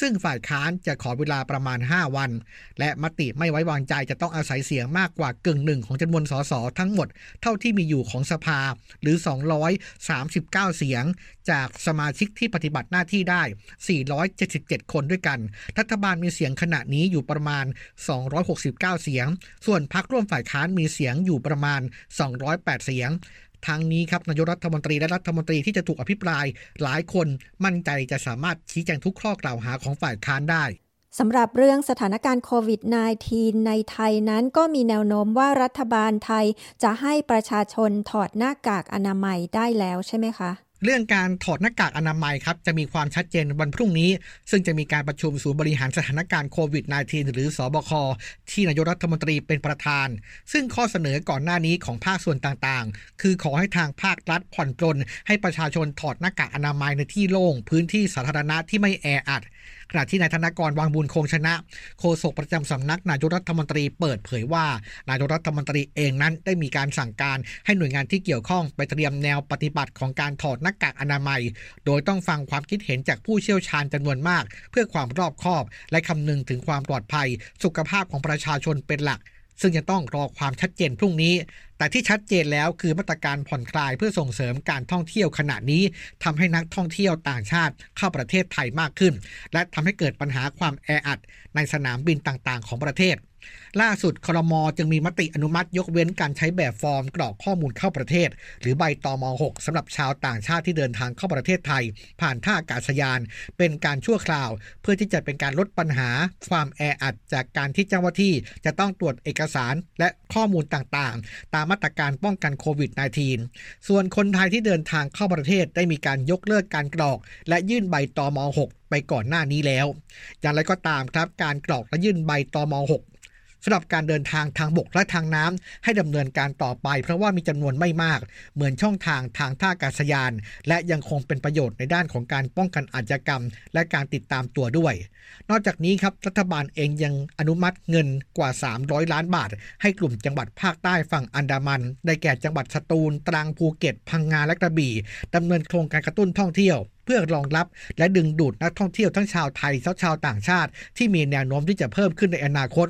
ซึ่งฝ่ายค้านจะขอเวลาประมาณ 5 วัน และมติไม่ไว้วางใจจะต้องอาศัยเสียงมากกว่ากึ่งหนึ่งของจำนวนสสทั้งหมด เท่าที่มีอยู่ของสภาหรือ 239 เสียง จากสมาชิกที่ปฏิบัติหน้าที่ได้ 477 คนด้วยกัน รัฐบาลมีเสียงขณะนี้อยู่ประมาณ 269 เสียง ส่วนพรรคร่วมฝ่ายค้านมีเสียงอยู่ประมาณ 208 เสียง ทั้งนี้ครับนายกรัฐมนตรีและรัฐมนตรีที่จะถูกอภิปราย หลายคนมั่นใจจะสามารถชี้แจงทุกข้อกล่าวหาของฝ่ายค้านได้สำหรับเรื่องสถานการณ์โควิด -19 ในไทยนั้นก็มีแนวโน้มว่ารัฐบาลไทยจะให้ประชาชนถอดหน้ากากอนามัยได้แล้วใช่ไหมคะ เรื่องการถอดหน้ากากอนามัยครับจะมีความชัดเจนวันพรุ่งนี้ ซึ่งจะมีการประชุมศูนย์บริหารสถานการณ์โควิด -19 หรือสอบค ที่นายกรัฐมนตรีเป็นประธาน ซึ่งข้อเสนอก่อนหน้านี้ของภาคส่วนต่างๆ คือขอให้ทางภาครัฐผ่อนปลนให้ประชาชนถอดหน้ากากอนามัยในที่โล่งพื้นที่สาธารณะที่ไม่แออัดขณะที่นายธนกรวังบุญคงชนะ โฆษกประจำสำนักนายกรัฐมนตรีเปิดเผยว่านายกรัฐมนตรีเองนั้นได้มีการสั่งการให้หน่วยงานที่เกี่ยวข้องไปเตรียมแนวปฏิบัติของการถอดหน้ากากอนามัย โดยต้องฟังความคิดเห็นจากผู้เชี่ยวชาญจำนวนมาก เพื่อความรอบคอบ และคำนึงถึงความปลอดภัย สุขภาพของประชาชนเป็นหลักซึ่งจะต้องรอความชัดเจนพรุ่งนี้ แต่ที่ชัดเจนแล้วคือมาตรการผ่อนคลายเพื่อส่งเสริมการท่องเที่ยวขณะนี้ทำให้นักท่องเที่ยวต่างชาติเข้าประเทศไทยมากขึ้น และทำให้เกิดปัญหาความแออัดในสนามบินต่างๆ ของประเทศ ล่าสุดครมจึงมีมติอนุมัติยกเว้นการใช้แบบฟอร์มกรอกข้อมูลเข้าประเทศ หรือใบตอม6สำหรับชาวต่างชาติที่เดินทางเข้าประเทศไทย ผ่านท่าอากาศยาน เป็นการชั่วคราว เพื่อที่จะเป็นการลดปัญหา ความแออัดจากการที่เจ้าหน้าที่จะต้องตรวจเอกสารและข้อมูลต่างๆ ตามมาตรการป้องกันโควิด -19 ส่วนคนไทยที่เดินทางเข้าประเทศได้มีการยกเลิกการกรอก และยื่นใบตอม6ไปก่อนหน้านี้แล้ว อย่างไรก็ตามครับ การกรอกและยื่นใบตอม6 สำหรับการเดินทางทางบกและทางน้ำให้ดำเนินการต่อไป เพราะว่ามีจำนวนไม่มาก เหมือนช่องทางทางท่าอากาศยาน และยังคงเป็นประโยชน์ในด้านของการป้องกันอาชญากรรม และการติดตามตัวด้วย นอกจากนี้ครับรัฐบาลเองยังอนุมัติเงินกว่า 300 ล้านบาท ให้กลุ่มจังหวัดภาคใต้ฝั่งอันดามัน ได้แก่จังหวัดสตูล ตรังภูเก็ต พังงาและกระบี่ดำเนินโครงการกระตุ้นท่องเที่ยว พื่อรองรับ และดึงดูดนักท่องเที่ยวทั้งชาวไทยและชาวต่างชาติ ที่มีแนวโน้มที่จะเพิ่มขึ้นในอนาคต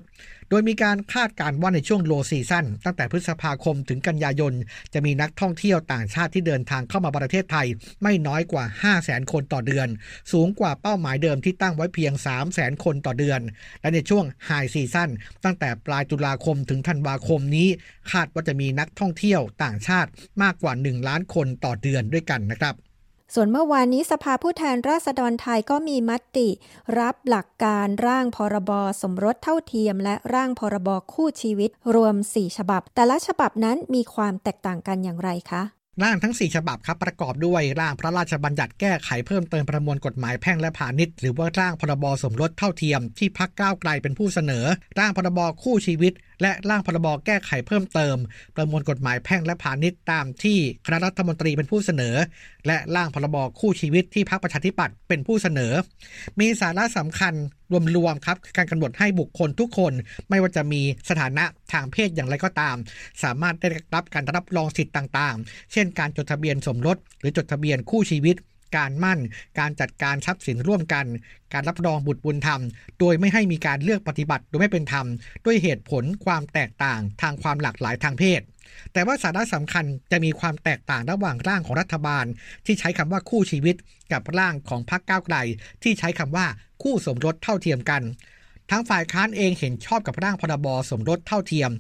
โดยมีการคาดการณ์ว่าในช่วงโลซีซั่นตั้งแต่พฤษภาคมถึงกันยายน จะมีนักท่องเที่ยวต่างชาติที่เดินทางเข้ามาประเทศไทย ไม่น้อยกว่า 5 0 0แสนคนต่อเดือน สูงกว่าเป้าหมายเดิมที่ตั้งไว้เพียง 3 0 0แสนคนต่อเดือน และในช่วงไฮซีซั่นตั้งแต่ปลายตุลาคมถึงธันวาคมนี้ คาดว่าจะมีนักท่องเที่ยวต่างชาติมากกว่า 1 ล้านคนต่อเดือนด้วยกันนะครับ ส่วนเมื่อวานนี้สภาผู้แทนราษฎรไทยก็มีมติ รับหลักการร่างพรบสมรสเท่าเทียม และร่างพรบคู่ชีวิตรวม 4 ฉบับ แต่ละฉบับนั้นมีความแตกต่างกันอย่างไรคะ ร่างทั้ง 4 ฉบับครับประกอบด้วยร่างพระราชบัญญัติแก้ไขเพิ่มเติมประมวลกฎหมายแพ่งและพาณิชย์หรือว่าร่างพรบสมรสเท่าเทียมที่พักก้าวไกลเป็นผู้เสนอ ร่างพรบคู่ชีวิต และร่างพรบแก้ไขเพิ่มเติม ประมวลกฎหมายแพ่งและพาณิชย์ตามที่คณะรัฐมนตรีเป็นผู้เสนอ และร่างพรบคู่ชีวิตที่พักประชาธิปัตย์เป็นผู้เสนอ มีสาระสำคัญ รวมๆครับการกำหนดให้บุคคลทุกคน ไม่ว่าจะมีสถานะทางเพศอย่างไรก็ตาม สามารถได้รับการรับรองสิทธิ์ต่างๆ เช่น การจดทะเบียนสมรสหรือจดทะเบียนคู่ชีวิตการมั่น การจัดการทรัพย์สินร่วมกัน การรับรองบุตรบุญธรรม โดยไม่ให้มีการเลือกปฏิบัติโดยไม่เป็นธรรม ด้วยเหตุผลความแตกต่างทางความหลากหลายทางเพศ แต่ว่าสาระสำคัญจะมีความแตกต่างระหว่างร่างของรัฐบาล ที่ใช้คำว่าคู่ชีวิตกับร่างของพรรคก้าวไกล ที่ใช้คำว่าคู่สมรสเท่าเทียมกัน ทั้งฝ่ายค้านเองเห็นชอบกับร่างพรบสมรสเท่าเทียม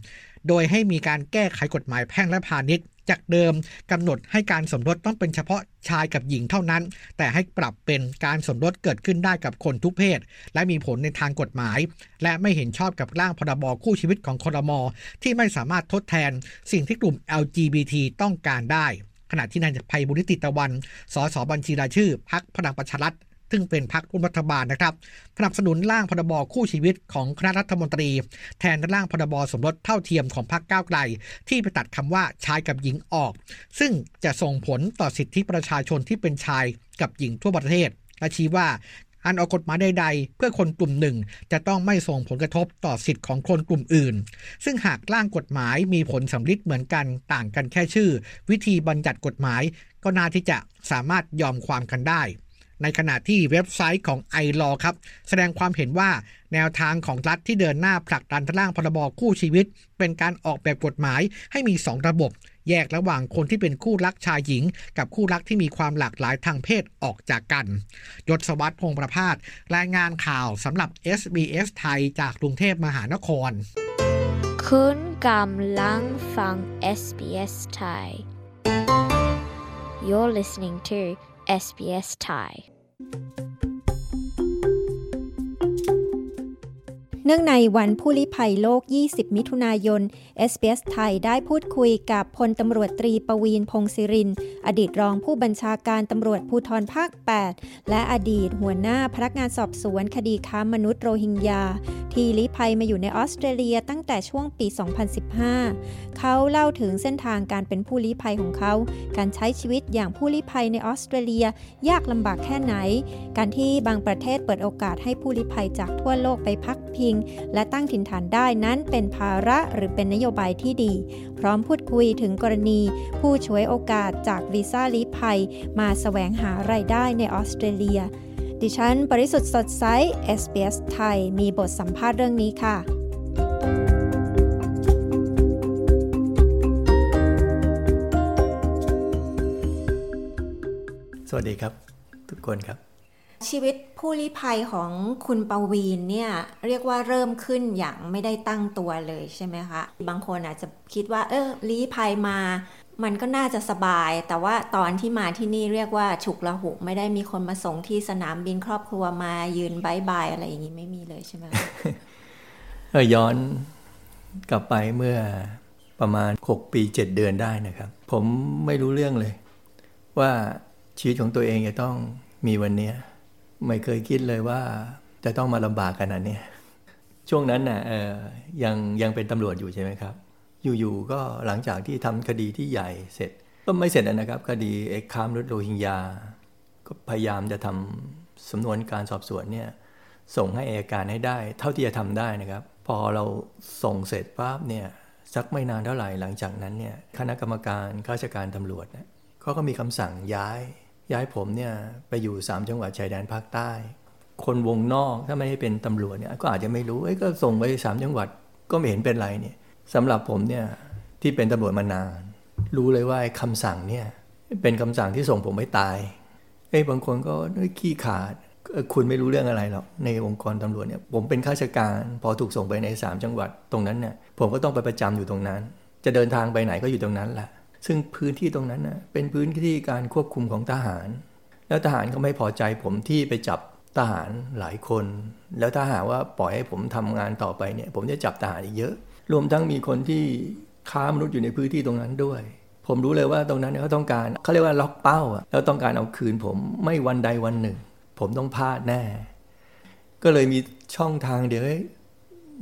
โดยให้มีการแก้ไขกฎหมายแพ่งและพาณิชย์ จากเดิมกำหนดให้การสมรสต้องเป็นเฉพาะชายกับหญิงเท่านั้น แต่ให้ปรับเป็นการสมรสเกิดขึ้นได้กับคนทุกเพศ และมีผลในทางกฎหมาย และไม่เห็นชอบกับร่างพรบคู่ชีวิตของครมอที่ไม่สามารถทดแทน สิ่งที่กลุ่ม LGBT ต้องการได้ขณะที่นายภัยบุริติตะวัน สสบัญชีรายชื่อพักพลังประชารัฐ ซึ่งเป็นพรรคร่วมรัฐบาลนะครับสนับสนุนร่างพรบคู่ชีวิตของคณะรัฐมนตรี แทนร่างพรบสมรสเท่าเทียมของพรรคก้าวไกล ที่ไปตัดคำว่าชายกับหญิงออก ซึ่งจะส่งผลต่อสิทธิประชาชนที่เป็นชายกับหญิงทั่วประเทศและชี้ว่าอันออกกฎหมายใดๆ เพื่อคนกลุ่มหนึ่ง จะต้องไม่ส่งผลกระทบต่อสิทธิ์ของคนกลุ่มอื่น ซึ่งหากร่างกฎหมายมีผลสำลิดเหมือนกันต่างกันแค่ชื่อ วิธีบัญญัติกฎหมาย ก็น่าที่จะสามารถยอมความกันได้ ในขณะที่เว็บไซต์ของไอรอครับ แสดงความเห็นว่าแนวทางของรัฐที่เดินหน้าผลักดันร่างพรบคู่ชีวิต เป็นการออกแบบกฎหมายให้มี 2 ระบบ แยกระหว่างคนที่เป็นคู่รักชายหญิง กับคู่รักที่มีความหลากหลายทางเพศออกจากกัน ยศวัตรพงประพาสรายงานข่าวสำหรับ SBS ไทยจากกรุงเทพมหานคร คุณกำลังฟัง SBS Thai You're listening to SBS Thai เนื่องในวันผู้ลี้ภัยโลก 20 มิถุนายน SBS ไทยได้พูดคุยกับพลตำรวจตรีปวีนพงศิริน อดีตรองผู้บัญชาการตำรวจภูธรภาค 8 และอดีตหัวหน้าพนักงานสอบสวนคดีค้ามนุษย์โรฮิงญา ที่ลี้ภัยมาอยู่ในออสเตรเลียตั้งแต่ช่วงปี 2015 เขาเล่าถึงเส้นทางการเป็นผู้ลี้ภัยของเขา การใช้ชีวิตอย่างผู้ลี้ภัยในออสเตรเลียยากลำบากแค่ไหน การที่บางประเทศเปิดโอกาสให้ผู้ลี้ภัยจากทั่วโลกไปพักพิงและตั้งถิ่นฐานได้นั้นเป็นภาระหรือเป็นนโยบายที่ดี พร้อมพูดคุยถึงกรณี ผู้ช่วยโอกาสจากวีซ่าลี้ภัย มาสแสวงหาไรายได้ในออสเตรเลีย ดิฉันบริสุทธิ์สดใส SBS ไทย มีบทสัมภาษณ์เรื่องนี้ค่ะสวัสดีครับ ทุกคนครับ ชีวิตผู้ลี้ภัยของคุณปวีนเนี่ยเรียกว่าเริ่มขึ้นอย่างไม่ได้ตั้งตัวเลยใช่ไหมคะ บางคนอาจจะคิดว่า เออลี้ภัยมา มันก็น่าจะสบาย แต่ว่าตอนที่มาที่นี่เรียกว่าฉุกละหุกไม่ได้มีคนมาส่งที่สนามบินครอบครัวมายืนบายบายอะไรอย่างนี้ไม่มีเลยใช่ไหมเออย้อนกลับไปเมื่อประมาณ 6 ปี 7 เดือนได้นะครับ ผมไม่รู้เรื่องเลย ว่าชีวิตของตัวเองจะต้องมีวันนี้ ไม่เคยคิดเลยว่าจะต้องมาลำบากขนาดนี้ช่วงนั้นนะ่ะเออยังยังเป็นตำรวจอยู่ใช่ไหมครับ อยู่ๆก็หลังจากที่ทำคดีที่ใหญ่เสร็จ ก็ไม่เสร็จนะครับ คดีเอกคามรุดโรฮิงญา ก็พยายามจะทำสำนวนการสอบสวนเนี่ยส่งให้อายการให้ได้ เท่าที่จะทำได้นะครับ พอเราส่งเสร็จปั๊บเนี่ยสักไม่นานเท่าไหร่หลังจากนั้นเนี่ยคณะกรรมการข้าราชการตำรวจเนี่ยเขาก็มีคำสั่งย้าย ย้ายผมเนี่ยไปอยู่3จังหวัดชายแดนภาคใต้ คนวงนอกถ้าไม่ได้เป็นตำรวจเนี่ยก็อาจจะไม่รู้เอ้ยก็ส่งไปสามจังหวัดก็ไม่เห็นเป็นไรเนี่ยสำหรับผมเนี่ยที่เป็นตำรวจมานาน รู้เลยว่าคำสั่งเนี่ยเป็นคำสั่งที่ส่งผมไปตายเอ้ยบางคนก็ขี้ขาดคุณไม่รู้เรื่องอะไรหรอกในองค์กรตำรวจเนี่ยผมเป็นข้าราชการ พอถูกส่งไปใน 3 จังหวัดตรงนั้นเนี่ยผมก็ต้องไปประจำอยู่ตรงนั้น จะเดินทางไปไหนก็อยู่ตรงนั้นแหละ ซึ่งพื้นที่ตรงนั้นนะเป็นพื้นที่การควบคุมของทหาร แล้วทหารก็ไม่พอใจผมที่ไปจับทหารหลายคน แล้วถ้าหากว่าปล่อยให้ผมทำงานต่อไปเนี่ย ผมจะจับทหารอีกเยอะ รวมทั้งมีคนที่ค้ามนุษย์อยู่ในพื้นที่ตรงนั้นด้วย ผมรู้เลยว่าตรงนั้นเขาต้องการเขาเรียกว่าล็อกเป้าอะแล้วต้องการเอาคืนผมไม่วันใดวันหนึ่ง ผมต้องพลาดแน่ ก็เลยมีช่องทางเดี๋ยว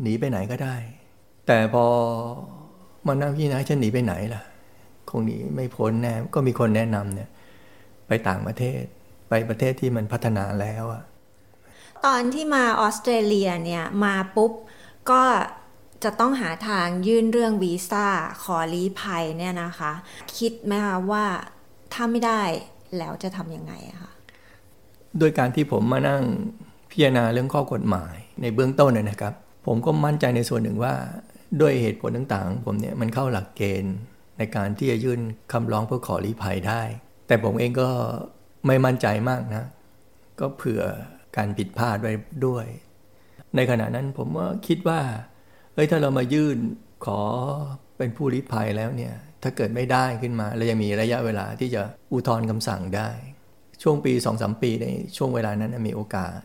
หนีไปไหนก็ได้ แต่พอมานั่งพี่นะจะหนีไปไหนล่ะ คงหนีไม่พ้นแน่ก็มีคนแนะนำเนี่ย ไปต่างประเทศ ไปประเทศที่มันพัฒนาแล้วอะตอนที่มาออสเตรเลียเนี่ยมาปุ๊บก็จะต้องหาทางยื่นเรื่องวีซ่าขอลี้ภัยเนี่ยนะคะ คิดไหมคะว่าถ้าไม่ได้แล้วจะทำยังไงอะคะโดยการที่ผมมานั่งพิจารณาเรื่องข้อกฎหมายในเบื้องต้นนะครับ ผมก็มั่นใจในส่วนหนึ่งว่า ด้วยเหตุผลต่างๆของผมเนี่ยมันเข้าหลักเกณฑ์ ในการที่จะยื่นคำร้องเพื่อขอลี้ภัยได้ แต่ผมเองก็ไม่มั่นใจมากนะ ก็เผื่อการผิดพลาดไว้ด้วย ในขณะนั้นผมว่าคิดว่าเอ้ยถ้าเรามายื่นขอเป็นผู้ลี้ภัยแล้วเนี่ย ถ้าเกิดไม่ได้ขึ้นมาเรายังมีระยะเวลาที่จะอุทธรณ์คำสั่งได้ ช่วงปี2อสปีในช่วงเวลานั้นมีโอกาส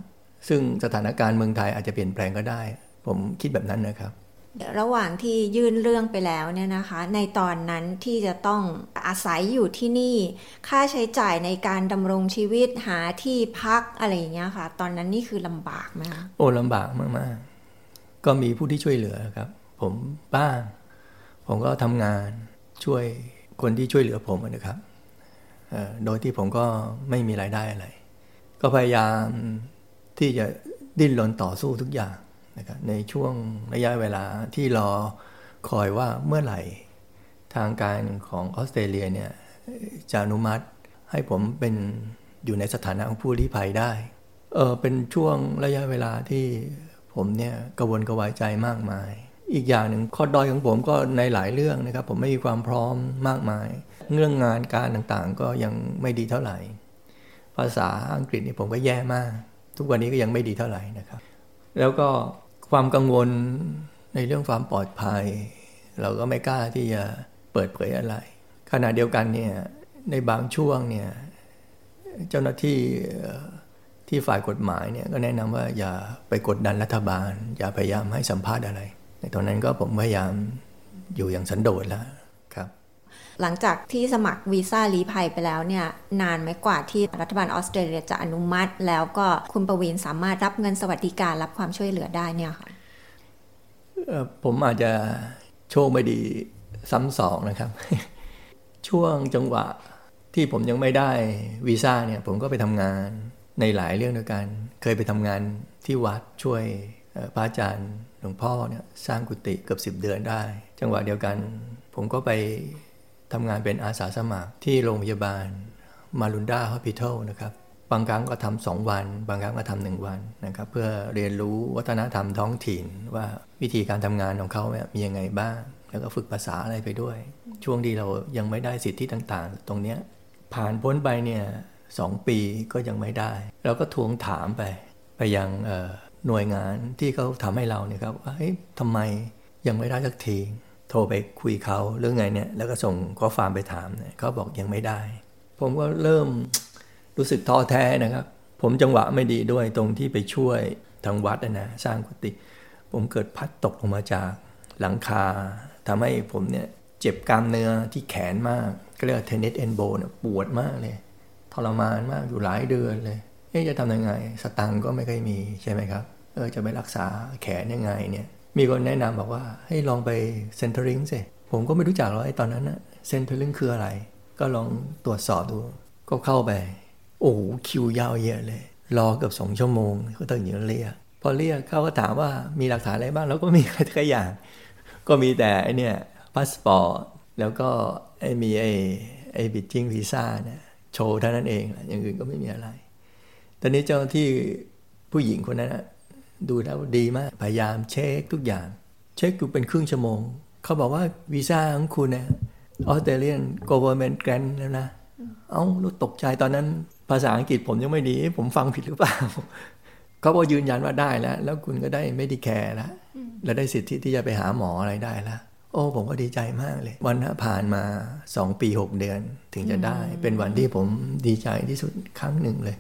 ซึ่งสถานการณ์เมืองไทยอาจจะเปลี่ยนแปลงก็ได้ ผมคิดแบบนั้นนะครับ ระหว่างที่ยื่นเรื่องไปแล้วเนี่ยนะคะ ในตอนนั้นที่จะต้องอาศัยอยู่ที่นี่ ค่าใช้จ่ายในการดำรงชีวิตหาที่พักอะไรอย่างเงี้ยค่ะ ตอนนั้นนี่คือลำบากไหมคะโอ้ลำบากมากๆ ก็มีผู้ที่ช่วยเหลือครับ ผมบ้างผมก็ทำงานช่วยคนที่ช่วยเหลือผมนะครับโดยที่ผมก็ไม่มีรายได้อะไร ก็พยายามที่จะดิ้นรนต่อสู้ทุกอย่าง นะครับในช่วงระยะเวลาที่รอคอยว่าเมื่อไหร่ทางการของออสเตรเลียเนี่ยจะอนุมัติให้ผมเป็นอยู่ในสถานะของผู้ลี้ภัยได้เออเป็นช่วงระยะเวลาที่ผมเนี่ยกระวนกระวายใจมากมาย อีกอย่างหนึ่งข้อดอยของผมก็ในหลายเรื่องนะครับ ผมไม่มีความพร้อมมากมาย เรื่องงานการต่างๆ ก็ยังไม่ดีเท่าไหร่ ภาษาอังกฤษนี่ผมก็แย่มาก ทุกวันนี้ก็ยังไม่ดีเท่าไหร่นะครับ แล้วก็ ความกังวลในเรื่องความปลอดภัย เราก็ไม่กล้าที่จะเปิดเผยอะไร ขณะเดียวกันเนี่ยในบางช่วงเนี่ยเจ้าหน้าที่ที่ฝ่ายกฎหมายเนี่ยก็แนะนำว่าอย่าไปกดดันรัฐบาล อย่าพยายามให้สัมภาษณ์อะไรในตอนนั้นก็ผมพยายามอยู่อย่างสันโดษแล้ว หลังจากที่สมัครวีซ่าลี้ภัยไปแล้วเนี่ยนานไหมกว่าที่รัฐบาลออสเตรเลียจะอนุมัติ แล้วก็คุณประวินสามารถรับเงินสวัสดิการรับความช่วยเหลือได้เนี่ยค่ะผมอาจจะโชคไม่ดีซ้ำสองนะครับ ช่วงจังหวะที่ผมยังไม่ได้วีซ่าเนี่ยผมก็ไปทำงานในหลายเรื่องด้วยกัน เคยไปทำงานที่วัดช่วยพระอาจารย์หลวงพ่อเนี่ยสร้างกุฏิเกือบสิบเดือนได้ จังหวะเดียวกัน ผมก็ไป ทำงานเป็นอาสาสมัครที่โรงพยาบาลมารุนดาฮอสพิทอลนะครับ บางครั้งก็ทำสองวัน บางครั้งก็ทำหนึ่งวันนะครับ เพื่อเรียนรู้วัฒนธรรมท้องถิ่น ว่าวิธีการทำงานของเขาเนี่ยมียังไงบ้าง แล้วก็ฝึกภาษาอะไรไปด้วย ช่วงที่เรายังไม่ได้สิทธิต่างๆ ตรงเนี้ยผ่านพ้นไปเนี่ยสองปีก็ยังไม่ได้เราก็ทวงถามไปไปยังหน่วยงานที่เขาทำให้เราเนี่ยครับว่าเฮ้ยทำไมยังไม่ได้สักที ทรไปคุยเขาเรื่องไงเนี่ยแล้วก็ส่งข้อความไปถามเนี่ยเขาบอกยังไม่ได้ ผมก็เริ่มรู้สึกท้อแท้นะครับ ผมจังหวะไม่ดีด้วยตรงที่ไปช่วยทางวัดนะสร้างกุฏิผมเกิดพัดตกลงมาจากหลังคาทำให้ผมเนี่ยเจ็บกล้ามเนื้อที่แขนมากก็เรียก tennis elbow เนี่ยปวดมากเลยทรมานมากอยู่หลายเดือนเลยเอ๊ะจะทำยังไง สตังก็ไม่เคยมีใช่ไหมครับเออจะไปรักษาแขนยังไงเนี่ย มีคนแนะนำบอกว่าให้ลองไป Centrelink สิผมก็ไม่รู้จักหรอกไอ้ตอนนั้นนะ Centrelink คืออะไร ก็ลองตรวจสอบดู ก็เข้าไป โอ้คิวยาวเยอะเลย รอเกือบสองชั่วโมงก็ต้องอย่เรียกพอเรียกเขาก็ถามว่ามีหลักฐานอะไรบ้าง แล้วก็มีทุกอย่าง ก็มีแต่ไอเนี่ยพาสปอร์ตแล้วก็ไอมีไอไอ bridging visa เนี่ยโชว์เท่านั้นเองอย่างอื่นก็ไม่มีอะไร ตอนนี้เจ้าหน้าที่ผู้หญิงคนนั้น ดูแล้วดีมาก พยายามเช็คทุกอย่าง เช็คอยู่เป็นครึ่งชั่วโมง เขาบอกว่าวีซ่าของคุณเนี่ยออสเตรเลียน government grant แล้วนะ เอ้ารู้ตกใจตอนนั้นภาษาอังกฤษผมยังไม่ดี ผมฟังผิดหรือเปล่า เขาบอกยืนยันว่าได้แล้ว แล้วคุณก็ได้ไม่ดีแคร์แล้วแล้วได้สิทธิที่จะไปหาหมออะไรได้แล้วโอ้ ผมก็ดีใจมากเลย วันผ่านมาสองปีหกเดือน ถึงจะได้ เป็นวันที่ผมดีใจที่สุดครั้งหนึ่งเลย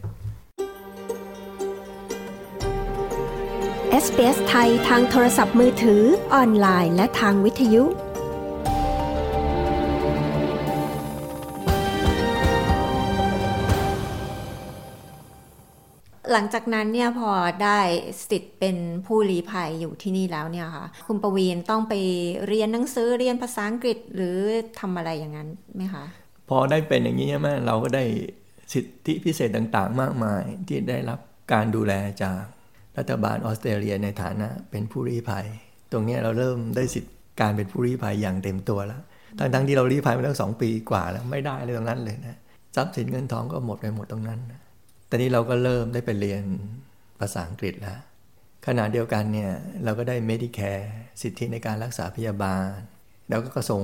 SBS ไทยทางโทรศัพท์มือถือ ออนไลน์ และทางวิทยุ หลังจากนั้นเนี่ยพอได้สิทธิ์เป็นผู้ลี้ภัยอยู่ที่นี่แล้วเนี่ยค่ะคุณประวีนต้องไปเรียนหนังสือเรียนภาษาอังกฤษหรือทำอะไรอย่างนั้นไหมคะ พอได้เป็นอย่างนี้ใช่ไหมเราก็ได้สิทธิพิเศษต่างๆ มากมายที่ได้รับการดูแลจาก รัฐบาลออสเตรเลียในฐานะเป็นผู้ลี้ภัย ตรงนี้เราเริ่มได้สิทธิการเป็นผู้ลี้ภัยอย่างเต็มตัวแล้ว ทั้งๆที่เราลี้ภัยมาตั้งสองปีกว่าแล้วไม่ได้เลยตรงนั้นเลยนะทรัพย์สินเงินทองก็หมดไปหมดตรงนั้นนะตอนนี้เราก็เริ่มได้ไปเรียนภาษาอังกฤษแล้วขณะเดียวกันเนี่ยเราก็ได้ Medicare สิทธิในการรักษาพยาบาล แล้วก็ส่ง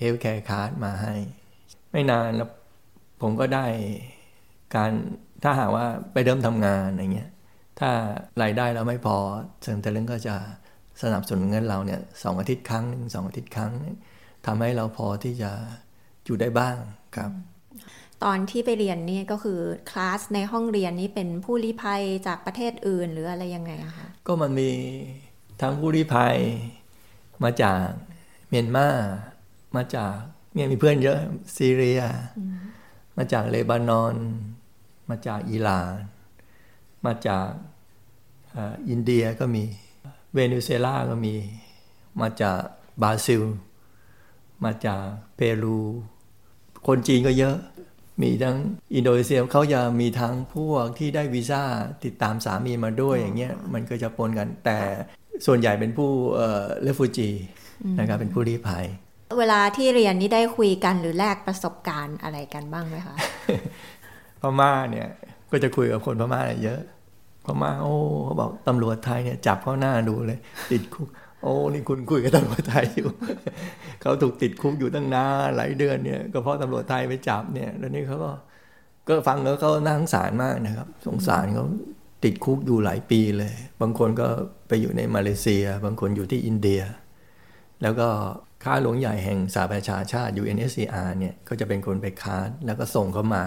Healthcare Card มาให้ ไม่นานแล้วผมก็ได้การถ้าหากว่าไปเริ่มทำงานอย่างเงี้ย ถ้ารายได้เราไม่พอ Centrelink ก็จะสนับสนุนเงินเราเนี่ยสองอาทิตย์ครั้งหนึ่งสองอาทิตย์ครั้งทำให้เราพอที่จะอยู่ได้บ้างครับ ตอนที่ไปเรียนนี่ก็คือคลาสในห้องเรียนนี้เป็นผู้ลี้ภัยจากประเทศอื่นหรืออะไรยังไงอะคะก็มันมีทั้งผู้ลี้ภัยมาจากเมียนมามาจากเนี่ยมีเพื่อนเยอะซีเรีย มาจากเลบานอน มาจากอิหร่าน มาจาก อินเดียก็มีเวเนซุเอลาก็มีมาจากบราซิล มาจากเปรู คนจีนก็เยอะ มีทั้งอินโดนีเซียเขาจะมีทั้งพวกที่ได้วีซ่าติดตามสามีมาด้วยอย่างเงี้ยมันก็จะปนกันแต่ส่วนใหญ่เป็นผู้เอ่อเลฟูจีนะครับเป็นผู้ลี้ภัย เวลาที่เรียนนี่ได้คุยกันหรือแลกประสบการณ์อะไรกันบ้างไหมคะพม่าเนี่ยก็จะคุยกับคนพม่าเยอะ พม่าโอ้เขาบอกตำรวจไทยเนี่ยจับเขาหน้าดูเลย ติดคุก โอ้นี่คุณคุยกับตำรวจไทยอยู่เขาถูกติดคุกอยู่ตั้งนานหลายเดือนเนี่ยก็เพราะตำรวจไทยไปจับเนี่ยแล้วนี่เขาก็ก็ฟังแล้วเขาน่าสงสารมากนะครับ สงสารเขาติดคุกอยู่หลายปีเลย บางคนก็ไปอยู่ในมาเลเซีย บางคนอยู่ที่อินเดีย แล้วก็ค้าหลวงใหญ่แห่งสหประชาชาติ UNSCR เนี่ยก็จะเป็นคนไปค้าแล้วก็ส่งเขามา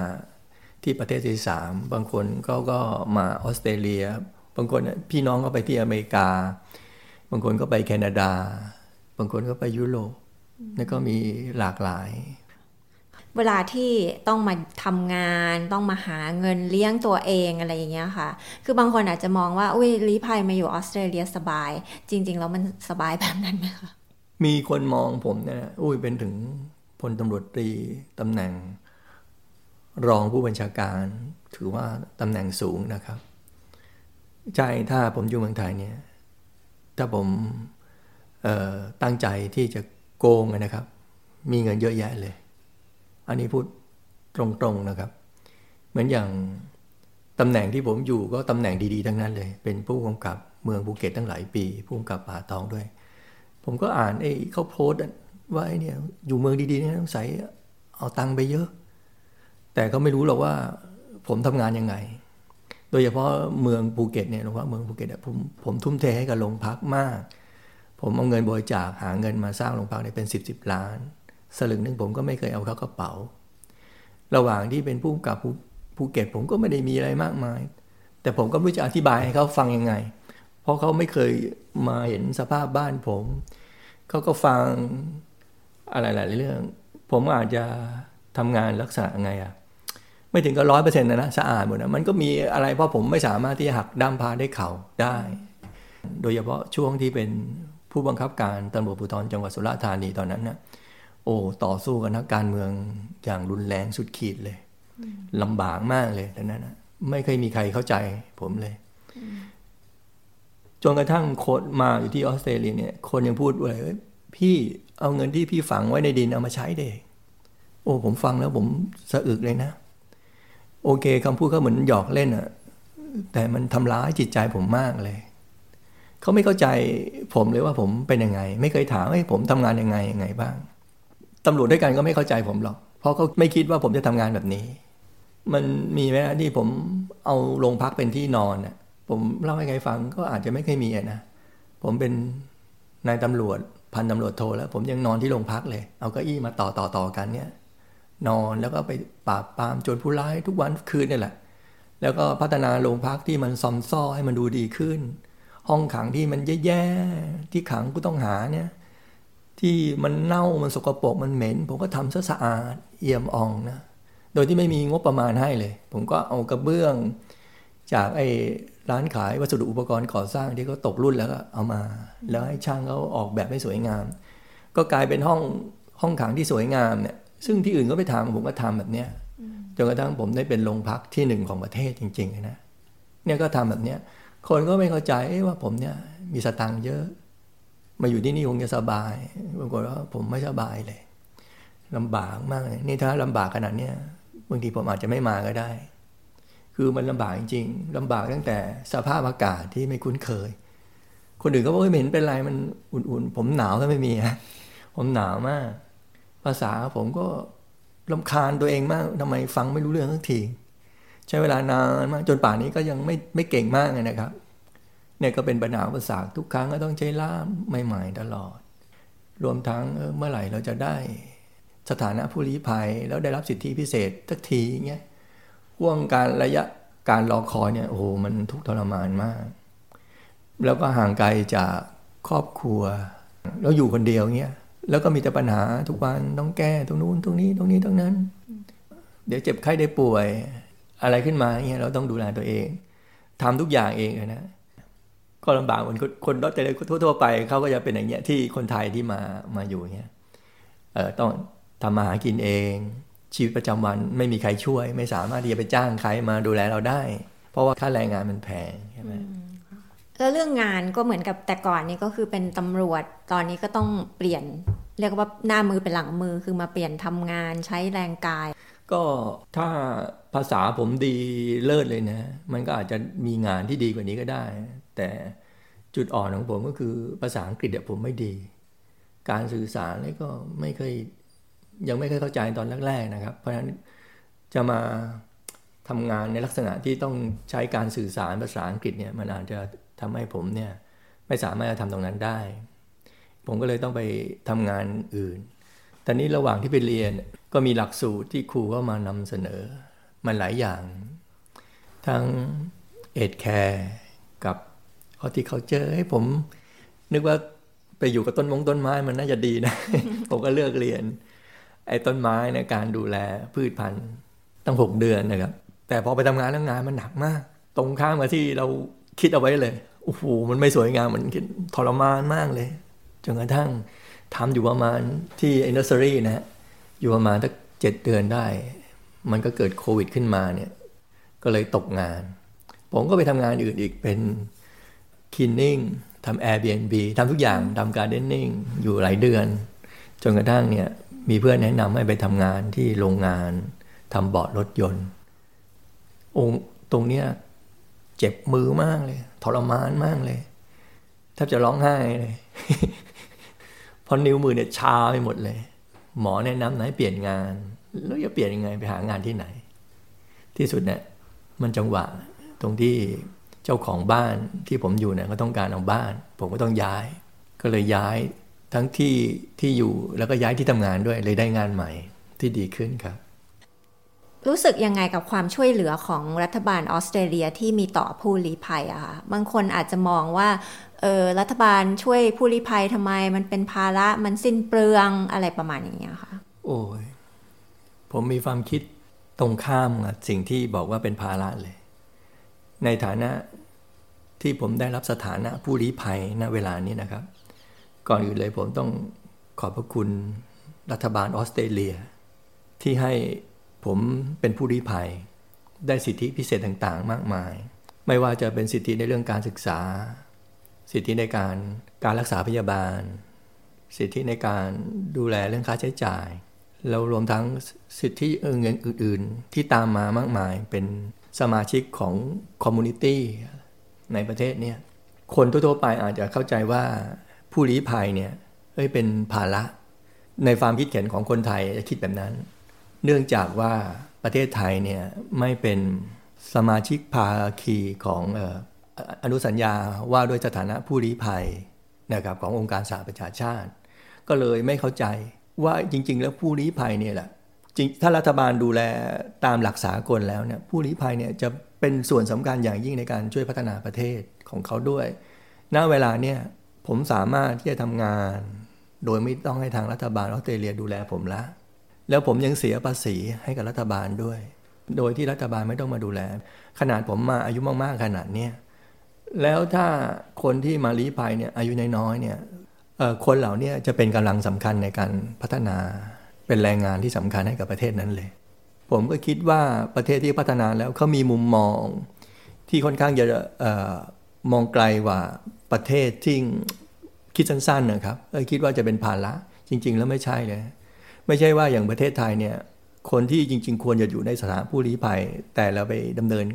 ที่ประเทศที่สามบางคนก็ก็มาออสเตรเลีย บางคนพี่น้องก็ไปที่อเมริกา บางคนก็ไปแคนาดา บางคนก็ไปยุโรปแล้วก็มีหลากหลาย เวลาที่ต้องมาทำงานต้องมาหาเงินเลี้ยงตัวเองอะไรอย่างเงี้ยค่ะ คือบางคนอาจจะมองว่าอุ้ยลี้ภัยมาอยู่ออสเตรเลียสบาย จริง ๆ แล้วมันสบายแบบนั้นไหมคะมีคนมองผมเนี่ยอุ้ยเป็นถึงพลตำรวจตรีตำแหน่ง รองผู้บัญชาการถือว่าตำแหน่งสูงนะครับ ใช่ถ้าผมอยู่เมืองไทยเนี่ยถ้าผมตั้งใจที่จะโกงนะครับ มีเงินเยอะแยะเลย อันนี้พูดตรงๆนะครับ เหมือนอย่างตำแหน่งที่ผมอยู่ก็ตำแหน่งดีๆทั้งนั้นเลย เป็นผู้กำกับเมืองภูเก็ตตั้งหลายปี ผู้กำกับป่าตองด้วย ผมก็อ่านไอ้เขาโพสต์ว่าไอ้เนี่ยอยู่เมืองดีๆเนี่ยต้องใส่เอาตังค์ไปเยอะ แต่เขาไม่รู้หรอกว่าผมทำงานยังไง โดยเฉพาะเมืองภูเก็ตเนี่ยหลวงพ่อเมืองภูเก็ตผมผมทุ่มเทให้กับโรงพักมาก ผมเอาเงินบริจาคหาเงินมาสร้างโรงพักเนี่ยเป็นสิบสิบล้าน สลึงหนึ่งผมก็ไม่เคยเอาเข้ากระเป๋า ระหว่างที่เป็นผู้กับภูเก็ตผมก็ไม่ได้มีอะไรมากมาย แต่ผมก็ไม่รู้จะอธิบายให้เขาฟังยังไง เพราะเขาไม่เคยมาเห็นสภาพบ้านผม เขาก็ฟังอะไรหลายเรื่อง ผมอาจจะทำงานลักษณะไงอะ ไม่ถึงก็ร้อยเปอร์เซ็นต์นะนะสะอาดหมดนะมันก็มีอะไรเพราะผมไม่สามารถที่จะหักด้ามพาได้เข่าได้ โดยเฉพาะช่วงที่เป็นผู้บังคับการตำรวจภูธรจังหวัดสุราษฎร์ธานีตอนนั้นนะโอ้ต่อสู้กับนักการเมืองอย่างรุนแรงสุดขีดเลยลำบากมากเลยตอนนั้นนะไม่เคยมีใครเข้าใจผมเลยจนกระทั่งโคดมาอยู่ที่ออสเตรเลียเนี่ย คนยังพูดว่าพี่เอาเงินที่พี่ฝังไว้ในดินเอามาใช้เด็กโอ้ผมฟังแล้วผมสะอึกเลยนะ โอเคคำพูดเขาเหมือนหยอกเล่นอะแต่มันทำร้ายจิตใจผมมากเลยเขาไม่เข้าใจผมเลยว่าผมเป็นยังไง ไม่เคยถามว่าผมทำงานยังไงยังไงบ้างตำรวจด้วยกันก็ไม่เข้าใจผมหรอก เพราะเขาไม่คิดว่าผมจะทำงานแบบนี้ มันมีไหมที่ผมเอาโรงพักเป็นที่นอนน่ะผมเล่าให้ใครฟังก็อาจจะไม่เคยมีนะผมเป็นนายตำรวจพันตำรวจโทแล้ว ผมยังนอนที่โรงพักเลย เอาเก้าอี้มาต่อต่อต่อกันเนี่ย นอนแล้วก็ไปปราบปรามโจรผู้ร้ายทุกวันคืนนี่แหละ แล้วก็พัฒนาโรงพักที่มันซอมซ่อให้มันดูดีขึ้น ห้องขังที่มันแย่ๆที่ขังผู้ต้องหาเนี่ยที่มันเน่ามันสกปรกมันเหม็น ผมก็ทำซะสะอาดเอี่ยมอ่องนะโดยที่ไม่มีงบประมาณให้เลย ผมก็เอากระเบื้อง จากไอ้ร้านขายวัสดุอุปกรณ์ก่อสร้างที่เขาตกรุ่นแล้วก็เอามา แล้วให้ช่างเขาออกแบบให้สวยงาม ก็กลายเป็นห้องห้องขังที่สวยงามเนี่ย ซึ่งที่อื่นก็ไปทำผมก็ทำแบบเนี้ยจนกระทั่งผมได้เป็นโรงพักที่หนึ่งของประเทศจริงๆนะเนี่ยก็ทำแบบเนี้ยคนก็ไม่เข้าใจว่าผมเนี่ยมีสตังค์เยอะ มาอยู่ที่นี่คงจะสบายปรากฏว่าผมไม่สบายเลยลำบากมากเลยนี่ถ้าลำบากขนาดเนี้ยบางทีผมอาจจะไม่มาก็ได้ คือมันลำบากจริงๆลำบากตั้งแต่สภาพอากาศที่ไม่คุ้นเคย คนอื่นก็บอกไม่เห็นเป็นไรมันอุ่นๆ ผมหนาวก็ไม่มีฮะผมหนาวมาก ภาษาผมก็ลำคาญตัวเองมากทำไมฟังไม่รู้เรื่องสักทีใช้เวลานานมากจนป่านนี้ก็ยังไม่ไม่เก่งมากเลยนะครับ เนี่ยก็เป็นปัญหาภาษาทุกครั้งก็ต้องใช้ล่ามใหม่ๆตลอด รวมทั้งเมื่อไหร่เราจะได้สถานะผู้ลี้ภัยแล้วได้รับสิทธิพิเศษสักทีเงี้ยห่วงการระยะการรอคอยเนี่ยโอ้โหมันทุกทรมานมาก แล้วก็ห่างไกลจากครอบครัว แล้วอยู่คนเดียวเงี้ย แล้วก็มีแต่ปัญหาทุกวันต้องแก้ตรงนู้นตรงนี้ตรงนี้ตรงนั้น เดี๋ยวเจ็บไข้ได้ป่วย อะไรขึ้นมาเงี้ยเราต้องดูแลตัวเองทำทุกอย่างเองเลยนะก็ลำบากเหมือนคนรถแต่ทั่วๆไปเขาก็จะเป็นอย่างเงี้ยที่คนไทยที่มามาอยู่เงี้ยเออต้องทำมาหากินเอง ชีวิตประจำวันไม่มีใครช่วย ไม่สามารถที่จะไปจ้างใครมาดูแลเราได้ เพราะว่าค่าแรงงานมันแพงใช่ไหม แล้วเรื่องงานก็เหมือนกับแต่ก่อนนี้ก็คือเป็นตำรวจ ตอนนี้ก็ต้องเปลี่ยน เรียกว่าหน้ามือเป็นหลังมือคือมาเปลี่ยนทำงานใช้แรงกาย ก็ถ้าภาษาผมดีเลิศเลยนะ มันก็อาจจะมีงานที่ดีกว่านี้ก็ได้ แต่จุดอ่อนของผมก็คือภาษาอังกฤษเนี่ยผมไม่ดี การสื่อสารนี่ก็ไม่เคยยังไม่เคยเข้าใจตอนแรกๆนะครับ เพราะฉะนั้นจะมาทำงานในลักษณะที่ต้องใช้การสื่อสารภาษาอังกฤษเนี่ยมันอาจจะ ทำให้ผมเนี่ยไม่สามารถจะทำตรงนั้นได้ ผมก็เลยต้องไปทำงานอื่นต่นี้ระหว่างที่ไปเรียนก็มีหลักสูตรที่ครูก็มานำเสนอ มันหลายอย่าง ทั้งเอ็ดแคร์กับฮอติเคาเจอร์ให้ผมนึกว่าไปอยู่กับต้นมงต้นไม้มันน่าจะดีนะ ผมก็เลือกเรียน ไอ้ต้นไม้ในการดูแลพืชพันธุ์ตั้งหกเดือนนะครับ แต่พอไปทำงานแล้วงานมันหนักมาก ตรงข้ามกับที่เรา คิดเอาไว้เลยโอ้โหมันไม่สวยงามมันทรมานมากเลยจนกระทั่งทำอยู่ประมาณที่ไอ้เนอร์เซอรี่นะฮะอยู่ประมาณสักเจ็ดเดือนได้ มันก็เกิดโควิดขึ้นมาเนี่ยก็เลยตกงาน ผมก็ไปทำงานอื่นอีกเป็นคินนิ่งทำ Airbnb ทำทุกอย่างทำการเดนนิ่งอยู่หลายเดือน จนกระทั่งเนี่ยมีเพื่อนแนะนำให้ไปทำงานที่โรงงานทำเบาะรถยนต์องตรงเนี้ย จ็บมือมากเลย ทรมานมากเลยแทบจะร้องไห้เลย เพราะนิ้วมือเนี่ยชาไปหมดเลย หมอแนะนำให้เปลี่ยนงาน แล้วจะเปลี่ยนยังไงไปหางานที่ไหน ที่สุดเนี่ยมันจังหวะ ตรงที่เจ้าของบ้านที่ผมอยู่เนี่ยก็ต้องการเอาบ้าน ผมก็ต้องย้าย ก็เลยย้ายทั้งที่ที่อยู่แล้วก็ย้ายที่ทำงานด้วยเลยได้งานใหม่ที่ดีขึ้นครับ รู้สึกยังไงกับความช่วยเหลือของรัฐบาลออสเตรเลียที่มีต่อผู้ลี้ภัยอะคะบางคนอาจจะมองว่าเออรัฐบาลช่วยผู้ลี้ภัยทำไม มันเป็นภาระมันสิ้นเปลืองอะไรประมาณอย่างเงี้ยค่ะ โอ้ยผมมีความคิดตรงข้ามกับสิ่งที่บอกว่าเป็นภาระเลย ในฐานะที่ผมได้รับสถานะผู้ลี้ภัยณเวลานี้นะครับ ก่อนอื่นเลยผมต้องขอบพระคุณรัฐบาลออสเตรเลีย ที่ให้ ผมเป็นผู้ลี้ภัย ได้สิทธิพิเศษต่างๆ มากมาย ไม่ว่าจะเป็นสิทธิในเรื่องการศึกษา สิทธิในการการรักษาพยาบาล สิทธิในการดูแลเรื่องค่าใช้จ่ายแล้วรวมทั้งสิทธิเงินอื่น ๆ ที่ตามมามากมายเป็นสมาชิกของคอมมูนิตี้ในประเทศเนี่ยคนทั่วๆไปอาจจะเข้าใจว่าผู้ลี้ภัยเนี่ยเอ้ยเป็นภาระในความคิดเห็นของคนไทยจะคิดแบบนั้น เนื่องจากว่าประเทศไทยเนี่ยไม่เป็นสมาชิกภาคีของอนุสัญญาว่าด้วยสถานะผู้ลี้ภัยนะครับขององค์การสหประชาชาติ ก็เลยไม่เข้าใจว่าจริง ๆ แล้วผู้ลี้ภัยเนี่ยแหละจริงถ้ารัฐบาลดูแลตามหลักสากลแล้วเนี่ยผู้ลี้ภัยเนี่ยจะเป็นส่วนสำคัญอย่างยิ่งในการช่วยพัฒนาประเทศของเขาด้วย ณ เวลาเนี่ยผมสามารถที่จะทำงาน โดยไม่ต้องให้ทางรัฐบาลออสเตรเลียดูแลผมละ แล้วผมยังเสียภาษีให้กับรัฐบาลด้วย โดยที่รัฐบาลไม่ต้องมาดูแล ขนาดผมมาอายุมากๆขนาดเนี้ยแล้วถ้าคนที่มาลี้ภัยเนี่ยอายุน้อยๆเนี่ยคนเหล่านี้จะเป็นกำลังสำคัญในการพัฒนาเป็นแรงงานที่สำคัญให้กับประเทศนั้นเลย ผมก็คิดว่าประเทศที่พัฒนาแล้วเขามีมุมมอง ที่ค่อนข้างจะมองไกลกว่าประเทศที่คิดสั้นๆนะครับคิดว่าจะเป็นภาระจริง ๆ แล้วไม่ใช่เลย ไม่ใช่ว่าอย่างประเทศไทยเนี่ย คนที่จริง ๆ ควรจะอยู่ในสถานผู้ลี้ภัย แต่เราไปดำเนิน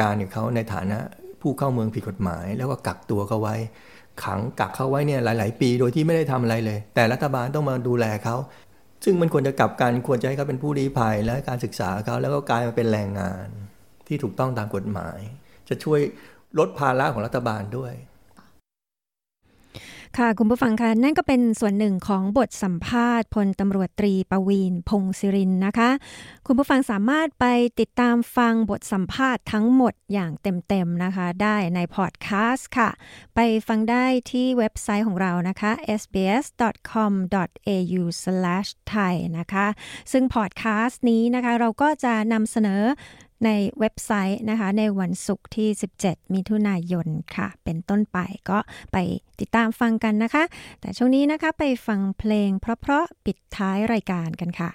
การกับเขาในฐานะผู้เข้าเมืองผิดกฎหมาย แล้วก็กักตัวเขาไว้ ขังกักเขาไว้เนี่ยหลาย ๆ ปีโดยที่ไม่ได้ทำอะไรเลย แต่รัฐบาลต้องมาดูแลเขาซึ่งมันควรจะกลับกันควรจะให้เขาเป็นผู้ลี้ภัยและการศึกษาเขาแล้วก็กลายมาเป็นแรงงานที่ถูกต้องตามกฎหมาย จะช่วยลดภาระของรัฐบาลด้วย ค่ะ คุณผู้ฟังคะนั่นก็เป็นส่วนหนึ่งของบทสัมภาษณ์พลตำรวจตรีประวีนพงศิรินนะคะ คุณผู้ฟังสามารถไปติดตามฟังบทสัมภาษณ์ทั้งหมดอย่างเต็มๆนะคะ ได้ในพอดแคสต์ค่ะ ไปฟังได้ที่เว็บไซต์ของเรานะคะ sbs.com.au/thai นะคะ ซึ่งพอดแคสต์นี้นะคะ เราก็จะนำเสนอ ในเว็บไซต์นะคะ ในวันศุกร์ที่ 17 มิถุนายนค่ะ เป็นต้นไปก็ไปติดตามฟังกันนะคะ แต่ช่วงนี้นะคะไปฟังเพลงเพราะๆปิดท้ายรายการกันค่ะ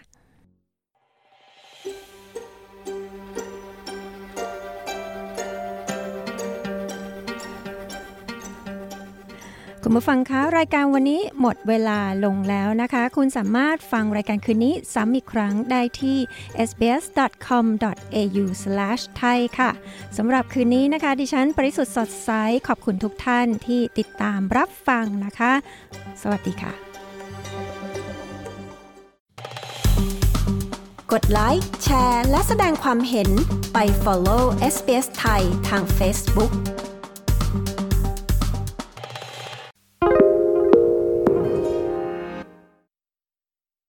คุณผู้ฟังคะรายการวันนี้หมดเวลาลงแล้วนะคะ คุณสามารถฟังรายการคืนนี้ซ้ำอีกครั้งได้ที่ sbs.com.au/thai ค่ะสำหรับคืนนี้นะคะ ดิฉันปริสุทธ์สดใสขอบคุณทุกท่านที่ติดตามรับฟังนะคะ สวัสดีค่ะ กดไลค์แชร์ และแสดงความเห็นไป follow SBS ไทยทาง Facebook